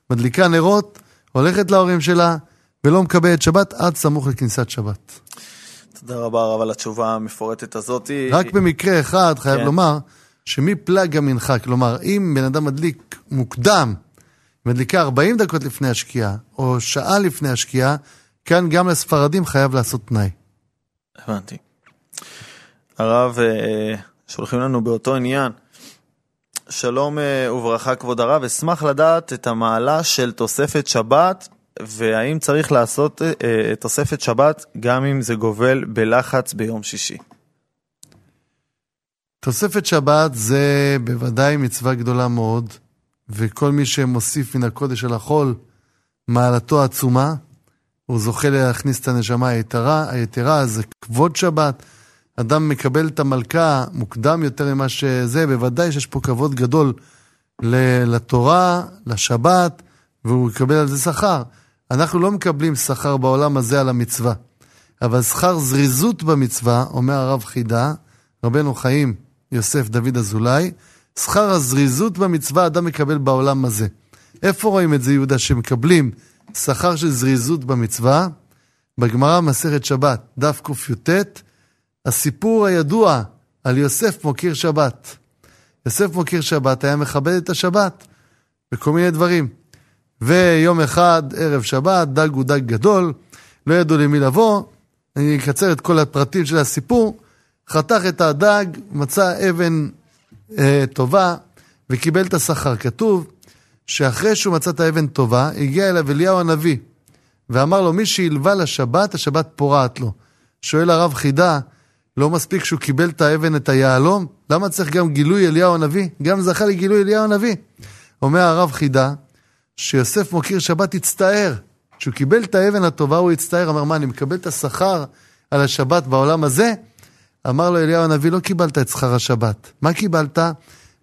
מדליקה נרות, הולכת להורים שלה, ולא מקבלת שבת עד סמוך לכניסת שבת. תודה רבה רב על התשובה המפורטת הזאת. רק במקרה אחד חייב כן. לומר, שמפלג המנחה, כלומר, אם בן אדם מדליק מוקדם, מדליקה 40 דקות לפני השקיעה, או שעה לפני השקיעה, כאן גם לספרדים חייב לעשות תנאי. הבנתי. הרב, אה, שולחים לנו באותו עניין. שלום אה, וברכה כבוד הרב, אשמח לדעת את המעלה של תוספת שבת והאם צריך לעשות אה, תוספת שבת גם אם זה גובל בלחץ ביום שישי. תוספת שבת זה בוודאי מצווה גדולה מאוד, וכל מי שמוסיף מן הקודש על החול, מעלתו עצומה, הוא זוכה להכניס את הנשמה היתרה, היתרה זה כבוד שבת. אדם מקבל את המלכה מוקדם יותר ממה שזה, בוודאי שיש פה כבוד גדול לתורה, לשבת, והוא יקבל על זה שכר. אנחנו לא מקבלים שכר בעולם הזה על המצווה, אבל שכר זריזות במצווה, אומר הרב חידה, רבנו חיים יוסף דוד אזולאי, שכר הזריזות במצווה אדם מקבל בעולם הזה. איפה רואים את זה, יהודה, שמקבלים שכר של זריזות במצווה? בגמרא מסכת שבת, דף קי"ט, הסיפור הידוע על יוסף מוקיר שבת. יוסף מוקיר שבת היה מכבד את השבת בכל מיני דברים. ויום אחד, ערב שבת, דג הוא דג גדול, לא ידעו למי לבוא, אני אקצר את כל הפרטים של הסיפור, חתך את הדג, מצא אבן אה, טובה וקיבל את השכר. כתוב שאחרי שהוא מצא את האבן טובה, הגיע אליו אליהו הנביא ואמר לו, מי שהלווה לשבת, השבת פורעת לו. שואל הרב חידה, לא מספיק שהוא קיבל את האבן, את היהלום? למה צריך גם גילוי אליהו הנביא? גם זכה לגילוי אליהו הנביא. אומר הרב חידה, שיוסף מוקיר שבת הצטער. כשהוא קיבל את האבן הטובה הוא הצטער, אמר, מה, אני מקבל את השכר על השבת בעולם הזה? אמר לו אליהו הנביא, לא קיבלת את שכר השבת. מה קיבלת?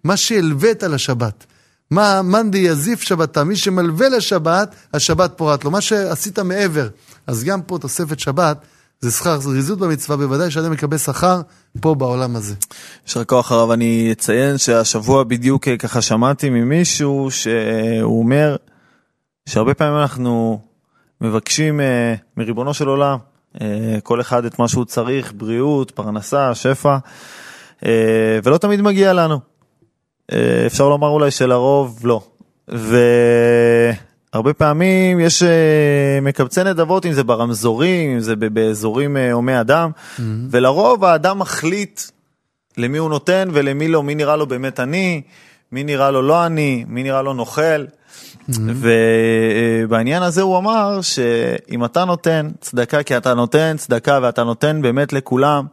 מה שהלווית לשבת. מה מאן יזיף שבתה, מי שמלווה לשבת, השבת פורט לו. מה שעשית מעבר. אז גם פה תוספת שבת, זה שכר זריזות במצווה, בוודאי שאדם מקבל שכר פה בעולם הזה. יישר כוח הרב, אני אציין שהשבוע בדיוק אה, ככה שמעתי ממישהו שהוא אומר שהרבה פעמים אנחנו מבקשים אה, מריבונו של עולם, אה, כל אחד את מה שהוא צריך, בריאות, פרנסה, שפע, ולא תמיד מגיע לנו. אפשר לומר אולי שלרוב לא. הרבה פעמים יש אה, מקבצי נדבות, אם זה ברמזורים, אם זה באזורים אה, הומי אדם, mm-hmm. ולרוב האדם מחליט למי הוא נותן ולמי לא, מי נראה לו באמת עני, מי נראה לו לא עני, מי נראה לו נוכל. Mm-hmm. ובעניין הזה הוא אמר שאם אתה נותן צדקה כי אתה נותן צדקה ואתה נותן באמת לכולם,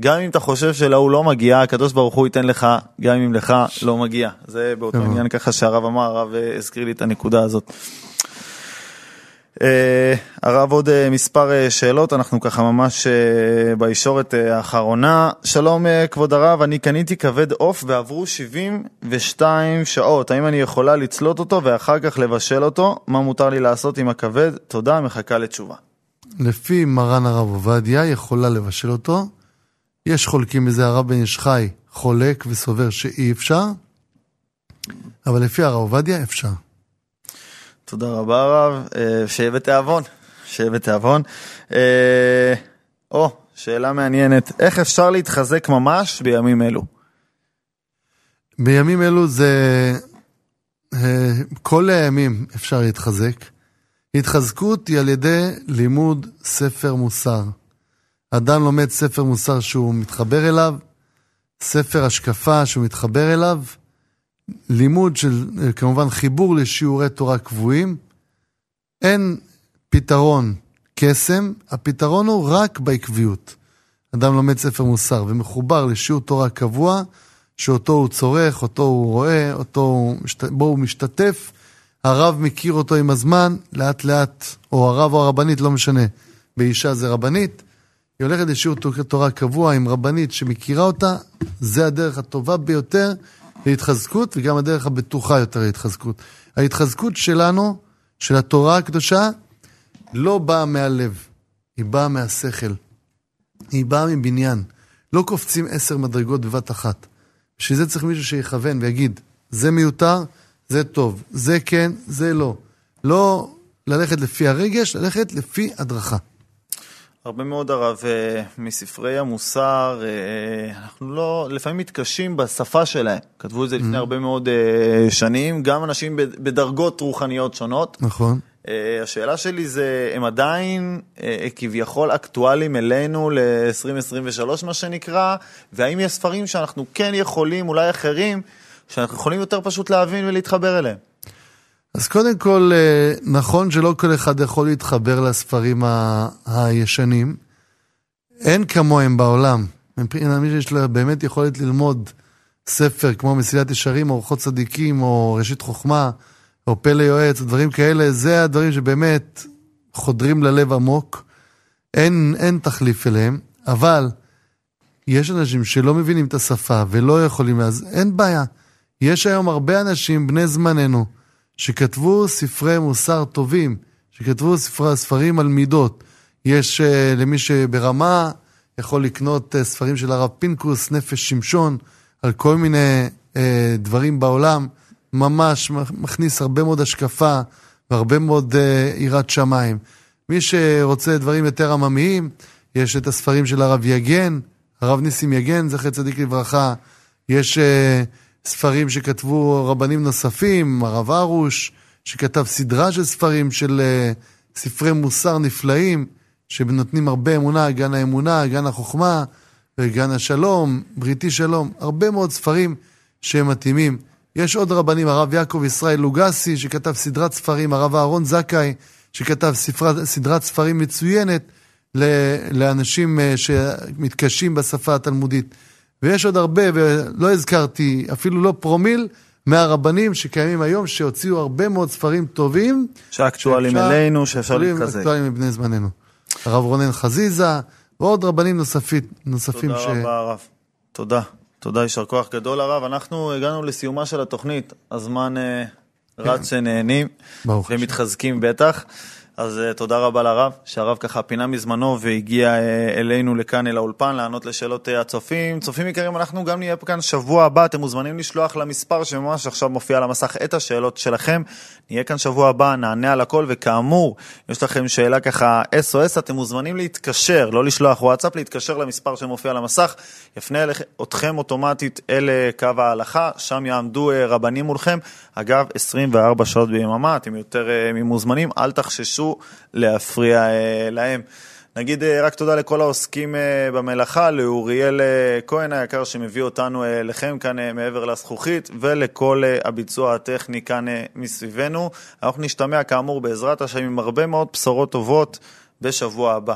גם אם אתה חושב שלהוא לא מגיע, הקדוש ברוך הוא ייתן לך, גם אם לך לא מגיע. זה באותו עניין ככה שהרב אמר, הרב אה, הזכיר לי את הנקודה הזאת. Uh, הרב עוד uh, מספר uh, שאלות, אנחנו ככה ממש בישורת האחרונה. שלום כבוד הרב, אני קניתי כבד עוף ועברו 72 שעות, האם אני יכולה לצלות אותו ואחר כך לבשל אותו? מה מותר לי לעשות עם הכבד? תודה, מחכה לתשובה. לפי מרן הרב עובדיה, יכולה לבשל אותו. יש חולקים בזה, הרב בן איש חי חולק וסובר שאי אפשר, אבל לפי הרב עובדיה אפשר. תודה רבה הרב, אה, שיהיה בתיאבון, שיהיה בתיאבון. אה, או, שאלה מעניינת, איך אפשר להתחזק ממש בימים אלו? בימים אלו זה, אה, כל הימים אפשר להתחזק. התחזקות היא על ידי לימוד ספר מוסר. אדם לומד ספר מוסר שהוא מתחבר אליו, ספר השקפה שהוא מתחבר אליו, לימוד של, כמובן חיבור לשיעורי תורה קבועים. אין פתרון קסם, הפתרון הוא רק בעקביות. אדם לומד ספר מוסר ומחובר לשיעור תורה קבוע, שאותו הוא צורך, אותו הוא רואה, אותו הוא, בו הוא משתתף. הרב מכיר אותו עם הזמן, לאט לאט, או הרב או הרבנית, לא משנה, באישה זה רבנית. היא הולכת לשיעור תורה קבוע עם רבנית שמכירה אותה, זה הדרך הטובה ביותר להתחזקות וגם הדרך הבטוחה יותר להתחזקות. ההתחזקות שלנו, של התורה הקדושה, לא באה מהלב, היא באה מהשכל. היא באה מבניין. לא קופצים עשר מדרגות בבת אחת. בשביל זה צריך מישהו שיכוון ויגיד, זה מיותר, זה טוב, זה כן, זה לא. לא ללכת לפי הרגש, ללכת לפי הדרכה. הרבה מאוד הרב אה, מספרי המוסר, אה, אנחנו לא, לפעמים מתקשים בשפה שלהם. כתבו את זה לפני mm-hmm. הרבה מאוד אה, שנים, גם אנשים בדרגות רוחניות שונות. נכון. השאלה שלי זה, הם עדיין כביכול אקטואליים אלינו ל-2023 מה שנקרא, והאם יש ספרים שאנחנו כן יכולים, אולי אחרים, שאנחנו יכולים יותר פשוט להבין ולהתחבר אליהם? אז קודם כל, אה, נכון שלא כל אחד יכול להתחבר לספרים ה- הישנים. אין כמוהם בעולם. מבחינת מי שיש לו באמת יכולת ללמוד ספר כמו מסילת ישרים, או אורחות צדיקים, או ראשית חוכמה, או פלא יועץ, דברים כאלה, זה הדברים שבאמת חודרים ללב עמוק. אין, אין תחליף אליהם, אבל יש אנשים שלא מבינים את השפה ולא יכולים, אז אין בעיה. יש היום הרבה אנשים, בני זמננו, שכתבו ספרי מוסר טובים, שכתבו ספרי, ספרים על מידות. יש uh, למי שברמה יכול לקנות uh, ספרים של הרב פינקוס, נפש שמשון, על כל מיני uh, דברים בעולם, ממש מכניס הרבה מאוד השקפה והרבה מאוד uh, יראת שמיים. מי שרוצה דברים יותר עממיים, יש את הספרים של הרב יגן, הרב ניסים יגן, זכר צדיק לברכה. יש... Uh, ספרים שכתבו רבנים נוספים, הרב ארוש, שכתב סדרה של ספרים של uh, ספרי מוסר נפלאים, שנותנים הרבה אמונה, גן האמונה, גן החוכמה, וגן השלום, בריתי שלום, הרבה מאוד ספרים שהם מתאימים. יש עוד רבנים, הרב יעקב ישראל לוגסי, שכתב סדרת ספרים, הרב אהרון זכאי, שכתב ספרת, סדרת ספרים מצוינת לאנשים uh, שמתקשים בשפה התלמודית. ויש עוד הרבה, ולא הזכרתי אפילו לא פרומיל, מהרבנים שקיימים היום, שהוציאו הרבה מאוד ספרים טובים. שאקטואלים אלינו, שאפשר להתחזק. אקטואלים מבני זמננו. הרב רונן חזיזה, ועוד רבנים נוספים, נוספים תודה ש... תודה רבה הרב. תודה. תודה, יישר כוח גדול הרב. אנחנו הגענו לסיומה של התוכנית. הזמן אה, רץ כן. שנהנים, ומתחזקים בטח. אז uh, תודה רבה לרב, שהרב ככה פינה מזמנו והגיע uh, אלינו לכאן אל האולפן לענות לשאלות uh, הצופים. צופים יקרים, אנחנו גם נהיה כאן שבוע הבא, אתם מוזמנים לשלוח למספר שממש עכשיו מופיע על המסך את השאלות שלכם. נהיה כאן שבוע הבא, נענה על הכל, וכאמור, יש לכם שאלה ככה SOS, אתם מוזמנים להתקשר, לא לשלוח וואטסאפ, להתקשר למספר שמופיע על המסך, יפנה אתכם אוטומטית אל קו ההלכה, שם יעמדו uh, רבנים מולכם. אגב, 24 שעות ביממה, אתם יותר uh, ממוזמנים, אל תחששו. להפריע אה, להם. נגיד אה, רק תודה לכל העוסקים אה, במלאכה, לאוריאל כהן היקר שמביא אותנו אליכם כאן מעבר לזכוכית, ולכל הביצוע הטכני כאן מסביבנו. אנחנו נשתמע כאמור בעזרת השם עם הרבה מאוד בשורות טובות בשבוע הבא.